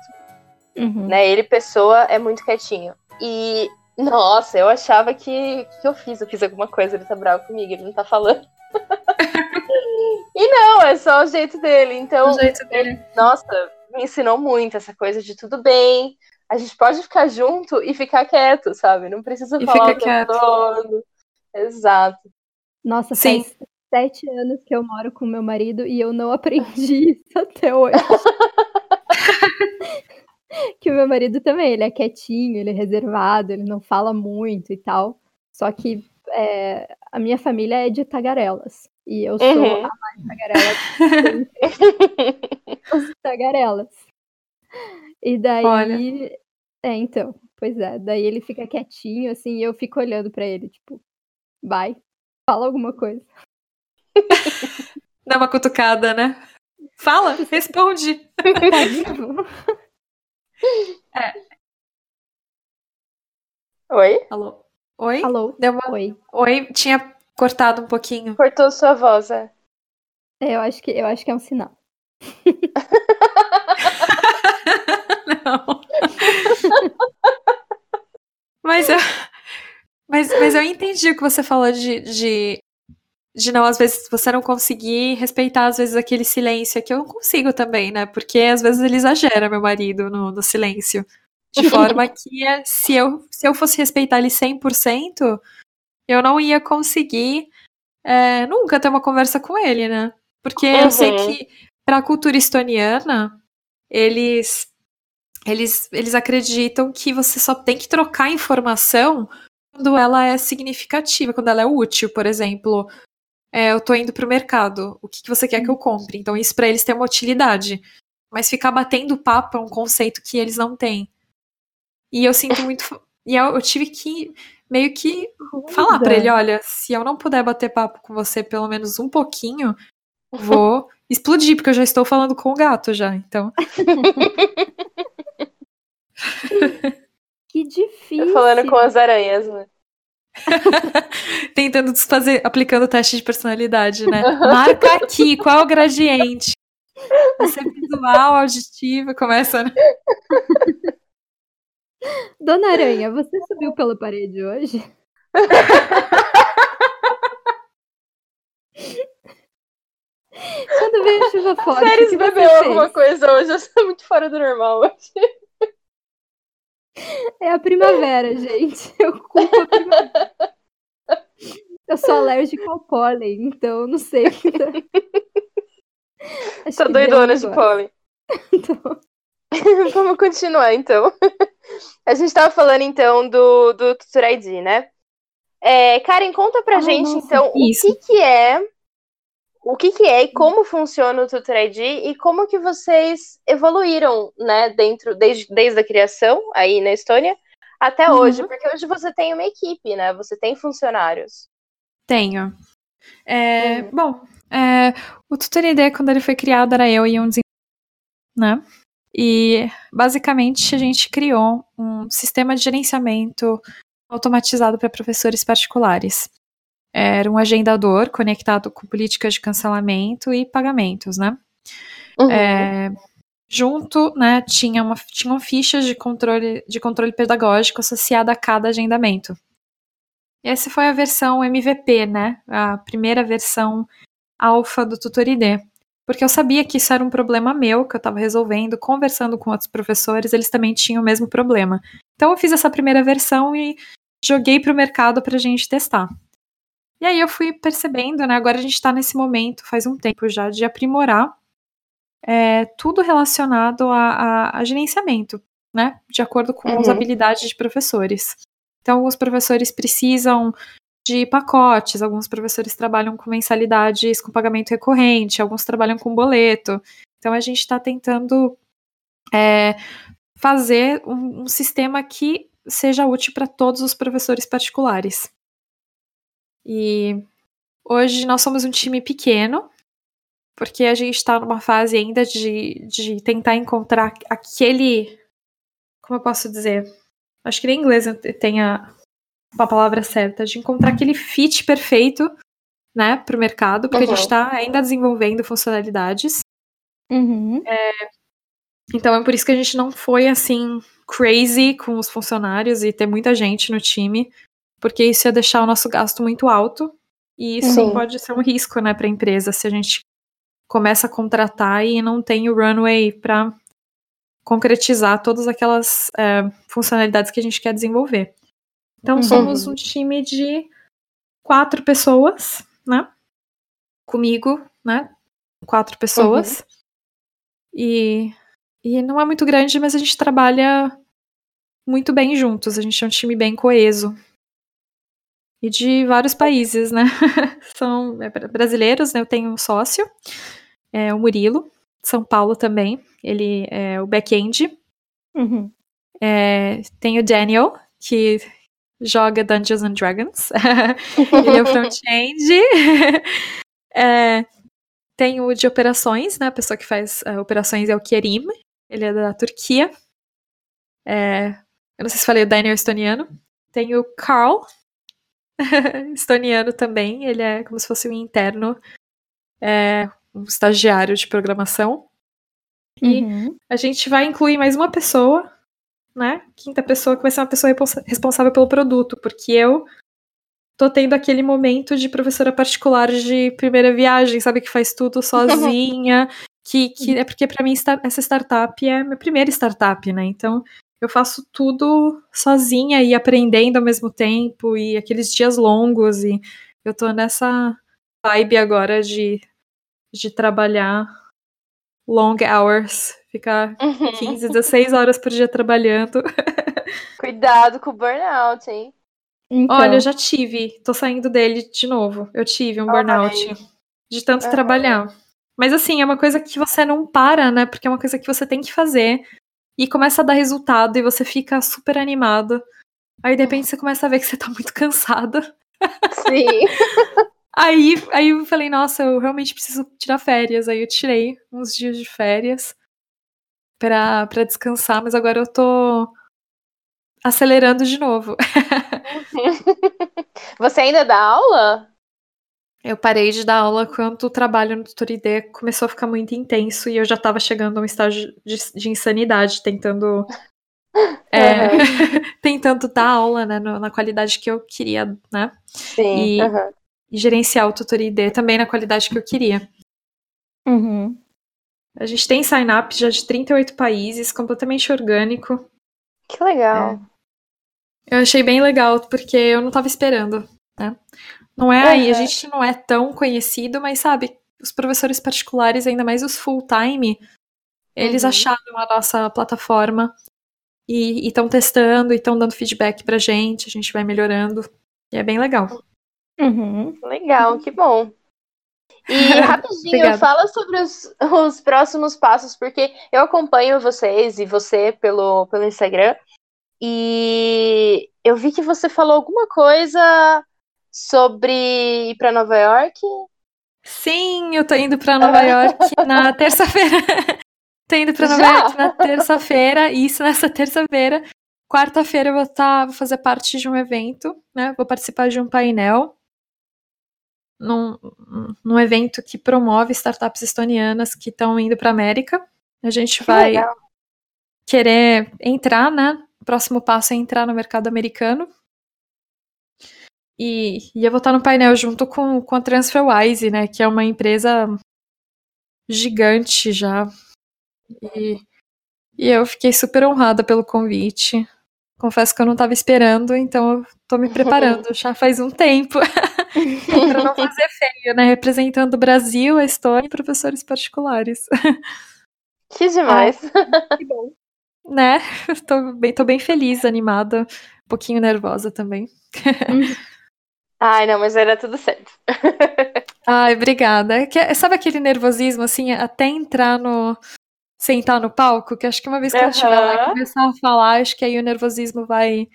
Uhum. né? Ele, pessoa, é muito quietinho. E, nossa, eu achava que. que eu fiz? Eu fiz alguma coisa, ele tá bravo comigo, ele não tá falando. e não, é só o jeito dele. Então, O jeito dele. nossa, me ensinou muito essa coisa de tudo bem. A gente pode ficar junto e ficar quieto, sabe? Não precisa E falar fica todo. Exato. Nossa, Sim. faz sete anos que eu moro com meu marido e eu não aprendi isso até hoje. que o meu marido também, ele é quietinho, ele é reservado, ele não fala muito e tal. Só que é, a minha família é de tagarelas. E eu sou Uhum. a mais tagarela os tagarelas. E daí. Olha. É, então. Pois é. Daí ele fica quietinho, assim, e eu fico olhando pra ele, tipo, vai, fala alguma coisa. Dá uma cutucada, né? Fala, responde. Tá vivo? Oi? Alô? Oi? Alô? Deu uma... Oi. Oi, tinha cortado um pouquinho. Cortou sua voz, é. É, Eu acho que, eu acho que é um sinal. Não. mas, eu, mas, mas eu entendi o que você falou de, de, de não, às vezes, você não conseguir respeitar, às vezes, aquele silêncio. É que eu não consigo também, né? Porque às vezes ele exagera, meu marido, no, no silêncio. De forma que é, se eu, se eu fosse respeitar ele 100%, eu não ia conseguir é, nunca ter uma conversa com ele, né? Porque eu sei Uhum. que para a cultura estoniana, eles, eles, eles acreditam que você só tem que trocar informação quando ela é significativa, quando ela é útil, por exemplo. É, eu tô indo pro mercado, o que, que você quer que eu compre? Então isso para eles tem uma utilidade. Mas ficar batendo papo é um conceito que eles não têm. E eu sinto muito. E eu, eu tive que meio que falar pra é. ele: olha, se eu não puder bater papo com você pelo menos um pouquinho, vou explodir, porque eu já estou falando com o gato já. Então, Que difícil. Tô falando com as aranhas, né? tentando desfazer, aplicando o teste de personalidade, né? Marca aqui, qual é o gradiente? Você é visual, auditiva, começa, né? Dona Aranha, você subiu pela parede hoje? Quando veio a chuva forte, o Séries que bebeu você alguma fez? coisa hoje, eu sou muito fora do normal hoje. É a primavera, gente. Eu culpo a primavera. Eu sou alérgica ao pólen, então não sei tá. Acho Tô deu um doidona de pólen. Então, Vamos continuar, então. A gente tava falando, então, do, do Tutor ID, né? É, Karen, conta pra Ah, gente, nossa, então, isso. o que que é... O que que é e como funciona o Tutor ID e como que vocês evoluíram, né, dentro, desde, desde a criação, aí na Estônia, até Uhum. hoje. Porque hoje você tem uma equipe, né? Você tem funcionários. Tenho. É, Uhum. Bom, é, o Tutor ID, quando ele foi criado, era eu e um desenvolvedor, né? E basicamente a gente criou um sistema de gerenciamento automatizado para professores particulares. Era um agendador conectado com políticas de cancelamento e pagamentos, né? Uhum. É, junto, né, tinha uma, tinham fichas de controle, de controle pedagógico associada a cada agendamento. Essa foi a versão MVP, né? A primeira versão alfa do Tutor ID. Porque eu sabia que isso era um problema meu, que eu estava resolvendo, conversando com outros professores, eles também tinham o mesmo problema. Então eu fiz essa primeira versão e joguei para o mercado para a gente testar. E aí eu fui percebendo, né? Agora a gente está nesse momento, faz um tempo já, de aprimorar é, tudo relacionado a, a- a gerenciamento, né? De acordo com as Uhum. habilidades de professores. Então, alguns professores precisam de pacotes, alguns professores trabalham com mensalidades com pagamento recorrente, alguns trabalham com boleto. Então, a gente está tentando é, fazer um, um sistema que seja útil para todos os professores particulares. E hoje nós somos um time pequeno, porque a gente está numa fase ainda de, de tentar encontrar aquele. Como eu posso dizer? Acho que nem em inglês tem a, a palavra certa, de encontrar aquele fit perfeito, né, para o mercado, porque a Uhum. gente está ainda desenvolvendo funcionalidades. uhum. Então é por isso que a gente não foi assim crazy com os funcionários e ter muita gente no time, porque isso ia deixar o nosso gasto muito alto e isso Sim. pode ser um risco, né, para a empresa se a gente começa a contratar e não tem o runway para concretizar todas aquelas é, funcionalidades que a gente quer desenvolver. Então Uhum. somos um time de quatro pessoas, né? Comigo, né? Quatro pessoas. E, e não é muito grande, mas a gente trabalha muito bem juntos. A gente é um time bem coeso. E de vários países, né? São é, brasileiros, né? Eu tenho um sócio, é o Murilo, São Paulo também. Ele é o back-end. Uhum. É, tem o Daniel, que joga Dungeons and Dragons. ele é o front-end. é, tem o de operações, né? A pessoa que faz uh, operações é o Kerim. Ele é da Turquia. É, eu não sei se falei o Daniel estoniano. Tem o Carl, estoniano também. Ele é como se fosse um interno, é, um estagiário de programação. E Uhum. a gente vai incluir mais uma pessoa, né? Quinta pessoa que vai ser uma pessoa responsável pelo produto, porque eu tô tendo aquele momento de professora particular de primeira viagem, sabe? Que faz tudo sozinha. que, que é porque pra mim essa startup é a minha primeira startup, né? Então eu faço tudo sozinha e aprendendo ao mesmo tempo, e aqueles dias longos, e eu tô nessa vibe agora de, de trabalhar long hours, ficar 15, 16 horas por dia trabalhando. Cuidado com o burnout, hein? Então, Olha, eu já tive, tô saindo dele de novo. Eu tive um Ai. burnout de tanto Aham. trabalhar. Mas assim, é uma coisa que você não para, né? Porque é uma coisa que você tem que fazer. E começa a dar resultado e você fica super animado. Aí de repente você começa a ver que você tá muito cansada. Sim. Aí, aí eu falei, nossa, eu realmente preciso tirar férias. Aí eu tirei uns dias de férias pra, pra descansar, mas agora eu tô acelerando de novo. Você ainda dá aula? Eu parei de dar aula quando o trabalho no Tutor ID começou a ficar muito intenso e eu já tava chegando a um estágio de, de insanidade, tentando. é, tentando dar aula, né, no- na qualidade que eu queria, né? Sim. E-. E gerenciar o Tutor ID também na qualidade que eu queria. Uhum. A gente tem sign-up já de 38 países, completamente orgânico. Que legal. Eu achei bem legal, porque eu não tava esperando, né? Não é aí, a gente não é tão conhecido, mas sabe, os professores particulares, ainda mais os full-time, eles Uhum. acharam a nossa plataforma e estão testando e estão dando feedback pra gente, a gente vai melhorando. E é bem legal. Uhum. Legal, que bom. E rapidinho, fala sobre os, os próximos passos, porque eu acompanho vocês e você pelo, pelo Instagram. E eu vi que você falou alguma coisa sobre ir para Nova York. Sim, eu tô indo pra Nova York na terça-feira. tô indo pra Nova Já? York na terça-feira, isso nessa terça-feira. Quarta-feira eu vou, tá, vou fazer parte de um evento, né? Vou participar de um painel num, num evento que promove startups estonianas que estão indo pra América. A gente Que vai legal. querer entrar, né? O próximo passo é entrar no mercado americano. E, vou estar no painel junto com, com a TransferWise, né? Que é uma empresa gigante já. E, e eu fiquei super honrada pelo convite. Confesso que eu não estava esperando, então eu tô me preparando já faz um tempo. para não fazer feio, né? Representando o Brasil, a Estônia e professores particulares. Que demais. Que bom. né? Tô bem, tô bem feliz, animada, um pouquinho nervosa também. Ai, não, mas era tudo certo. Ai, obrigada. É que- sabe aquele nervosismo, assim, até entrar no. sentar no palco? Que acho que uma vez que eu estiver lá e começar a falar, acho que aí o nervosismo vai.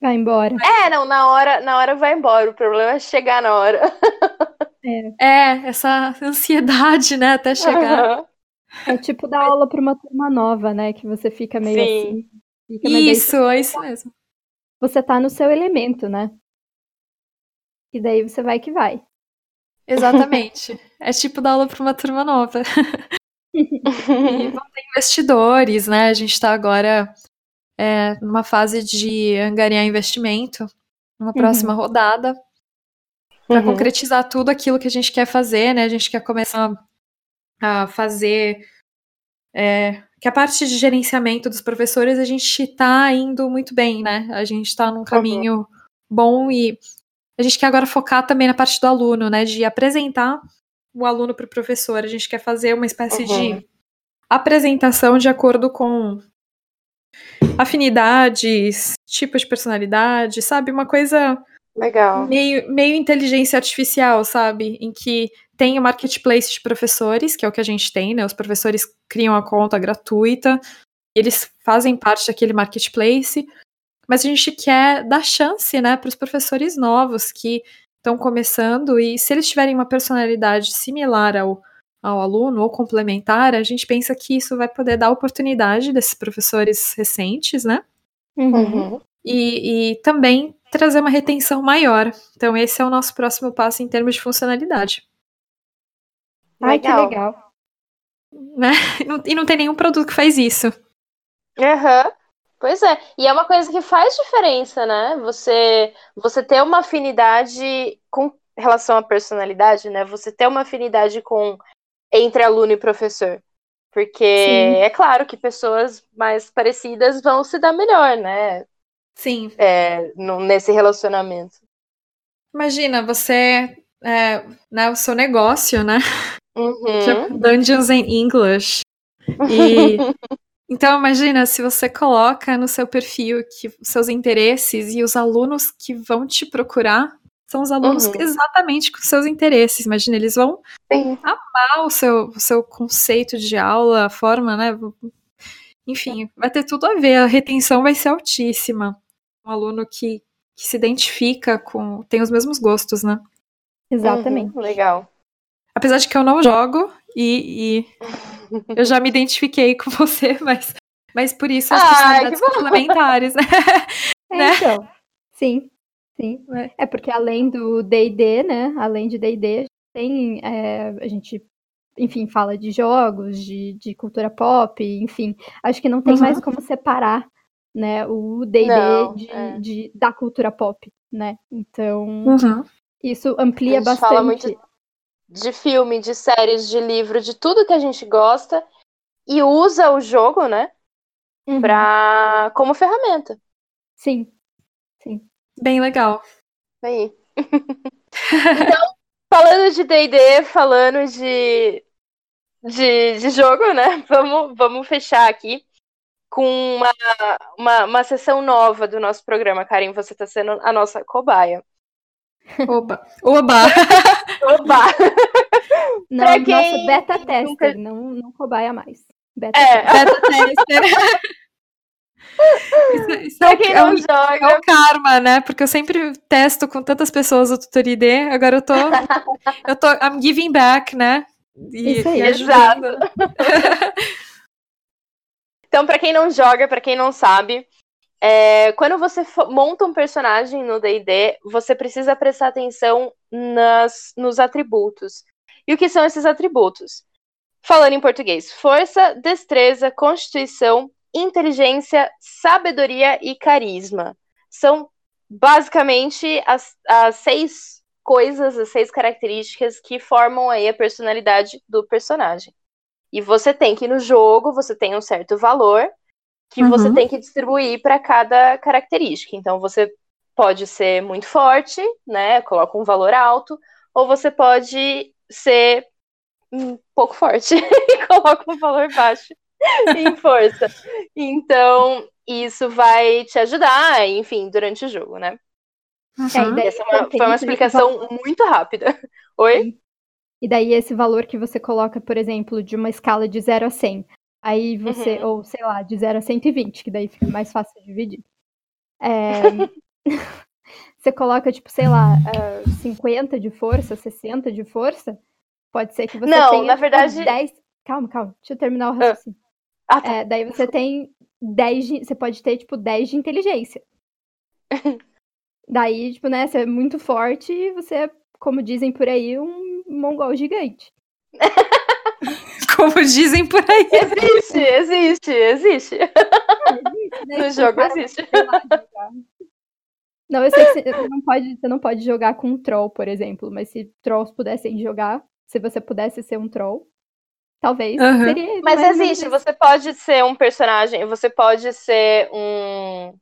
Vai embora. É, não, na hora, na hora vai embora. O problema é chegar na hora. É, essa ansiedade, né, até chegar. Aham. É tipo dar aula pra uma turma nova, né? Que você fica meio Sim. assim. Fica, daí Isso, é isso mesmo. Você tá no seu elemento, né? E daí você vai que vai. Exatamente. é tipo dar aula para uma turma nova. E vão ter investidores, né? A gente está agora é, numa fase de angariar investimento, numa próxima rodada, para Uhum. concretizar tudo aquilo que a gente quer fazer, né? A gente quer começar a fazer. é, que a parte de gerenciamento dos professores a gente está indo muito bem, né? A gente está num caminho bom e a gente quer agora focar também na parte do aluno, né? De apresentar o aluno para o professor. A gente quer fazer uma espécie Uhum. de apresentação de acordo com afinidades, tipos de personalidade, sabe? Uma coisa Legal. Meio, meio inteligência artificial, sabe? Em que tem o marketplace de professores, que é o que a gente tem, né? Os professores criam a conta gratuita, eles fazem parte daquele marketplace, mas a gente quer dar chance, né, para os professores novos que estão começando e se eles tiverem uma personalidade similar ao, ao aluno ou complementar, a gente pensa que isso vai poder dar oportunidade desses professores recentes, né? Uhum. E, e também trazer uma retenção maior. Então, esse é o nosso próximo passo em termos de funcionalidade. Ai, que Legal. legal. Né? E não- E não tem nenhum produto que faz isso. Aham. Pois é, e é uma coisa que faz diferença, né? Você, você ter uma afinidade com relação à personalidade, né? Você ter uma afinidade com entre aluno e professor. Porque Sim. é claro que pessoas mais parecidas vão se dar melhor, né? Sim. É, no- nesse relacionamento. Imagina, você. É, né, o seu negócio, né? Uhum. Tipo, Dungeons in English. E. Então, imagina se você coloca no seu perfil que os seus interesses e os alunos que vão te procurar são os alunos Uhum. exatamente com seus interesses. Imagina, eles vão Sim. amar o seu, o seu conceito de aula, a forma, né? Enfim, vai ter tudo a ver. A retenção vai ser altíssima. Um aluno que, que se identifica com. tem os mesmos gostos, né? Exatamente. Uhum, Legal. Apesar de que eu não jogo e, e eu já me identifiquei com você, mas, mas por isso as Ai, personalidades complementares, né? É, Né? então. Sim, sim. É. É porque além do D&D, né? Além de D&D, tem é, a gente, enfim, fala de jogos, de, de cultura pop, enfim. Acho que não tem Uhum. mais como separar, né? O D&D de, é. de- da cultura pop, né? Então Uhum. isso amplia bastante. fala muito de filme, de séries, de livro, de tudo que a gente gosta e usa o jogo, né, Uhum. pra... como ferramenta. Sim, Bem legal. Aí. então, falando de D&D, falando de, de, de jogo, né, vamos, vamos fechar aqui com uma, uma, uma sessão nova do nosso programa, Karen, você tá sendo a nossa cobaia. Oba! Oba! Oba! não, Pra quem nossa, beta nunca- tester, não, não cobaia mais. Beta É, Beta tester. Isso, isso é, pra o- quem é joga, é o karma, né? Porque eu sempre testo com tantas pessoas o Tutor ID, agora eu tô. eu tô. I'm giving back, né? E, Isso aí. e ajudando. Então, pra quem não joga, pra quem não sabe, é, quando você monta um personagem no D&D, você precisa prestar atenção nas, nos atributos. E o que são esses atributos? Falando em português, força, destreza, constituição, inteligência, sabedoria e carisma. São basicamente as, as seis coisas, as seis características que formam aí a personalidade do personagem. E você tem que no jogo, você tem um certo valor que Uhum. você tem que distribuir para cada característica. Então você pode ser muito forte, né? Coloca um valor alto, ou você pode ser um pouco forte e coloca um valor baixo em força. Então, isso vai te ajudar, enfim, durante o jogo, né? É, Uhum. daí Essa é uma- foi uma explicação muito rápida. Oi? E daí esse valor que você coloca, por exemplo, de uma escala de 0 a 100. Aí você, ou sei lá, de 0 a 120, que daí fica mais fácil de dividir. É, você coloca, tipo, sei lá, eh, 50 de força, 60 de força. Pode ser que você Não, tenha na tipo, verdade- 10. Calma, calma, deixa eu terminar o raciocínio. Ah, tá. É, daí você tem 10 de... Você pode ter, tipo, 10 de inteligência. Daí, tipo, né, você é muito forte e você é, como dizem por aí, um mongol gigante. Como dizem por aí. Existe, existe, existe. Né, No jogo existe. Não, eu sei que você não, pode, você não pode jogar com um troll, por exemplo, mas se trolls pudessem jogar, se você pudesse ser um troll, talvez Aham. seria. Mas existe, você pode ser um personagem, você pode ser um.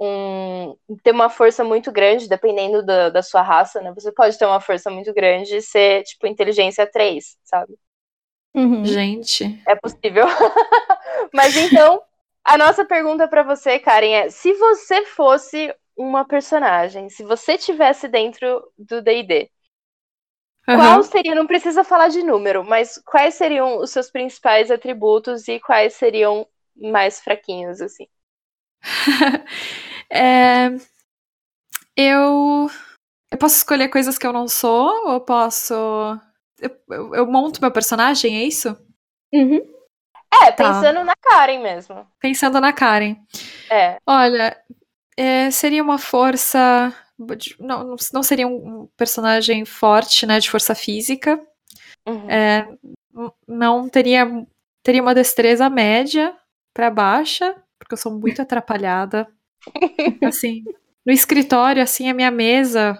um ter uma força muito grande, dependendo da, da sua raça, né? Você pode ter uma força muito grande e ser, tipo, inteligência 3, sabe? Uhum. Gente. É possível. Mas então, a nossa pergunta pra você, Karen, é: se você fosse uma personagem, se você tivesse dentro do D&D, Aham. qual seria, não precisa falar de número, mas quais seriam os seus principais atributos e quais seriam mais fraquinhos, assim? É, eu, eu posso escolher coisas que eu não sou, ou posso. Eu, eu- monto meu personagem, é isso? Uhum. É, Tá. pensando na Karen mesmo. Pensando na Karen. É. Olha, é, seria uma força. Não, não- seria um personagem forte, né? De força física. Uhum. É, não teria. Teria uma destreza média pra baixa, porque eu sou muito atrapalhada. Assim, no escritório, assim, a minha mesa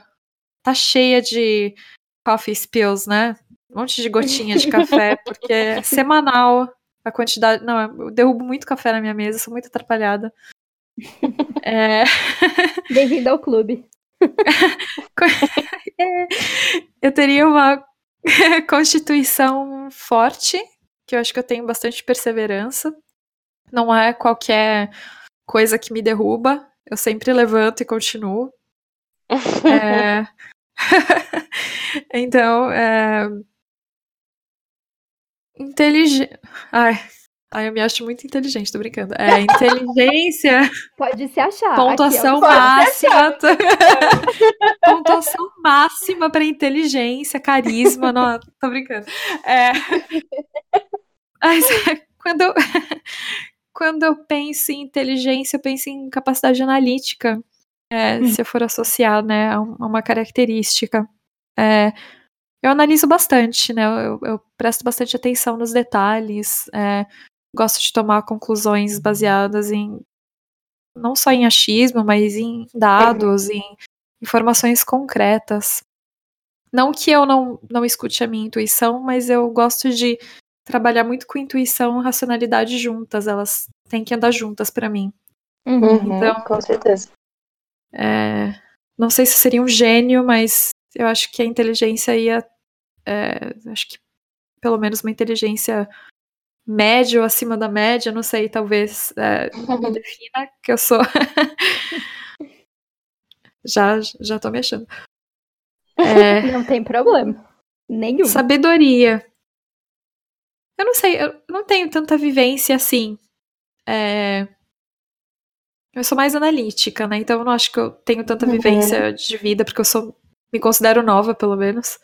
tá cheia de coffee spills, né? Um monte de gotinha de café, porque é semanal a quantidade. Não, eu derrubo muito café na minha mesa, sou muito atrapalhada. É, Bem-vindo ao clube. eu teria uma constituição forte, que eu acho que eu tenho bastante perseverança. Não é qualquer coisa que me derruba. Eu sempre levanto e continuo. É, então, é... inteligente. Ai, ai, eu me acho muito inteligente, tô brincando. É, inteligência, Pode se achar. pontuação Aqui, máxima. pontuação máxima pra inteligência, carisma. Não, tô brincando. É... Mas, quando, eu... quando eu penso em inteligência, eu penso em capacidade analítica. É, Hum. Se eu for associar né, a a uma característica. É, eu analiso bastante, né? Eu, eu presto bastante atenção nos detalhes. é, gosto de tomar conclusões baseadas em não só em achismo, mas em dados, em informações concretas. Não que eu não, não escute a minha intuição, mas eu gosto de trabalhar muito com intuição e racionalidade juntas. Elas têm que andar juntas pra mim. Uhum. Então- com certeza. É, não sei se seria um gênio, mas eu acho que a inteligência ia. é, acho que pelo menos uma inteligência média ou acima da média, não sei, talvez é, me defina que eu sou. já, já tô me achando. É, Não tem problema. Nenhum. sabedoria. Eu não sei, eu não tenho tanta vivência assim. É, eu sou mais analítica, né? Então eu não acho que eu tenho tanta Uhum. vivência de vida, porque eu sou. Me considero nova, pelo menos.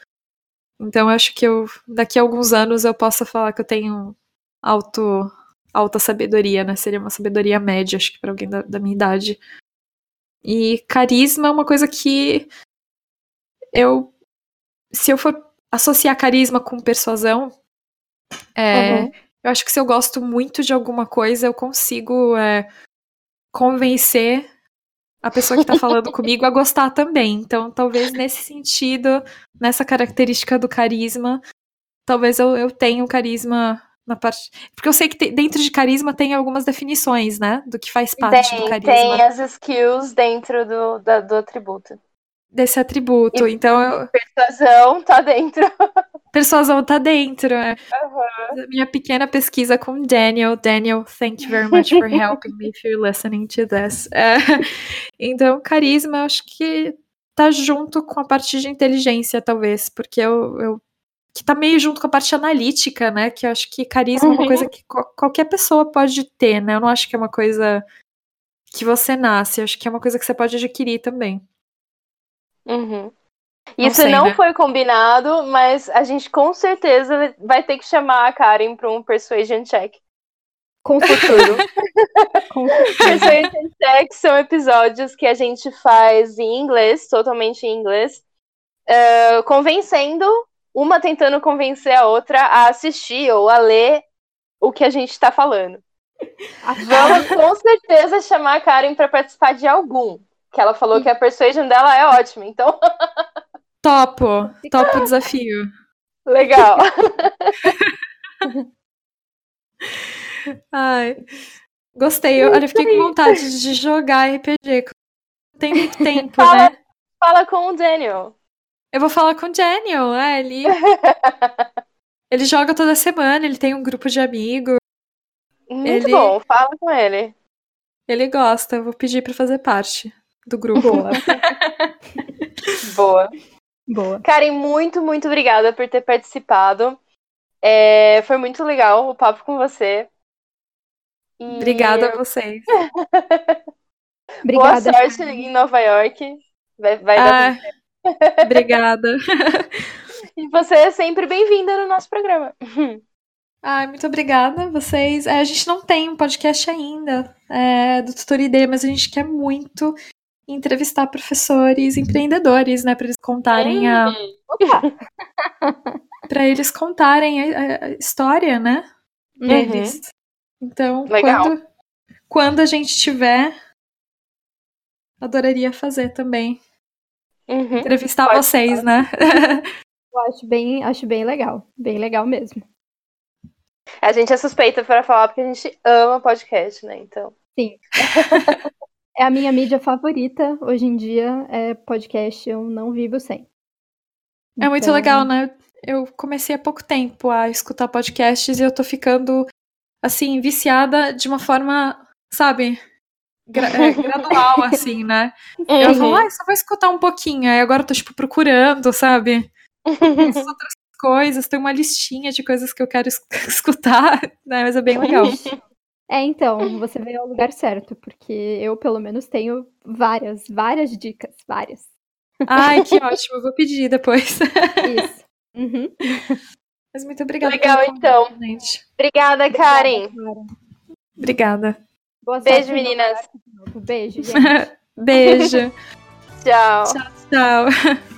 Então acho que eu, daqui a alguns anos eu possa falar que eu tenho alto, alta sabedoria, né? Seria uma sabedoria média, acho que pra alguém da, da minha idade. E carisma é uma coisa que eu. Se eu for associar carisma com persuasão, é, Uhum. eu acho que se eu gosto muito de alguma coisa, eu consigo é, convencer a pessoa que tá falando comigo a gostar também. Então, talvez nesse sentido, nessa característica do carisma, talvez eu, eu tenha o carisma na parte. Porque eu sei que te- dentro de carisma tem algumas definições, né? Do que faz parte do Tem, carisma. tem as skills dentro do, da- do atributo. Desse atributo. E- Então, eu- Persuasão tá dentro. persuasão tá dentro. é. A Minha pequena pesquisa com Daniel. Daniel, thank you very much for helping me if you're listening to this. É, então, carisma, eu acho que tá junto com a parte de inteligência, talvez, porque eu, eu que tá meio junto com a parte analítica, né? Que eu acho que carisma é uma Uhum. coisa que co- qualquer pessoa pode ter, né? Eu não acho que é uma coisa que você nasce, eu acho que é uma coisa que você pode adquirir também. Uhum. Não Isso sei, não né? foi combinado, mas a gente com certeza vai ter que chamar a Karen para um persuasion check. Com futuro. Com futuro. Persuasion check são episódios que a gente faz em inglês, totalmente em inglês, eh, convencendo, uma tentando convencer a outra a assistir ou a ler o que a gente está falando. Vamos com certeza chamar a Karen para participar de algum. Que ela falou que a persuasion dela é ótima, então Topo, topo o desafio. legal. Ai, gostei. Eu, olha, fiquei com vontade de jogar RPG. Tem muito tempo, Fala. né? Fala com o Daniel. Eu vou falar com o Daniel, é, ele... ele joga toda semana, ele tem um grupo de amigos, Muito Ele- bom, fala com ele. ele gosta, eu vou pedir pra fazer parte. do grupo. Boa. Boa. Boa. Karen, muito, muito obrigada por ter participado. É, foi muito legal o papo com você. E Obrigada a vocês. Boa sorte em Nova York. Vai, vai dar Ah, obrigada. E você é sempre bem-vinda no nosso programa. Ai, muito obrigada a vocês. É, a gente não tem um podcast ainda é, do Tutor ID, mas a gente quer muito entrevistar professores, empreendedores, né, para eles contarem a, para eles contarem a, a história, né, deles. Então, Legal. quando quando a gente tiver, adoraria fazer também, Uhum. entrevistar Pode vocês, né? Eu acho bem, acho bem legal. Bem legal mesmo. A gente é suspeita para falar porque a gente ama podcast, né? Então. É a minha mídia favorita hoje em dia, é podcast, eu não vivo sem. É muito Então, legal, né? Eu comecei há pouco tempo a escutar podcasts e eu tô ficando, assim, viciada de uma forma, sabe, gra- é, gradual, assim, né? Eu falo, ah, só vou escutar um pouquinho. Aí agora eu tô, tipo, procurando, sabe? Essas outras coisas, tem uma listinha de coisas que eu quero es- escutar, né? Mas é bem legal. É, então, você veio ao lugar certo, porque eu, pelo menos, tenho várias, várias dicas, várias. Ai, que ótimo, eu vou pedir depois. Isso. Uhum. Mas muito obrigada. Legal, então. Gente. Obrigada, Karen. Obrigada. Boa Beijo, meninas. Beijo, gente. Beijo. Tchau. Tchau.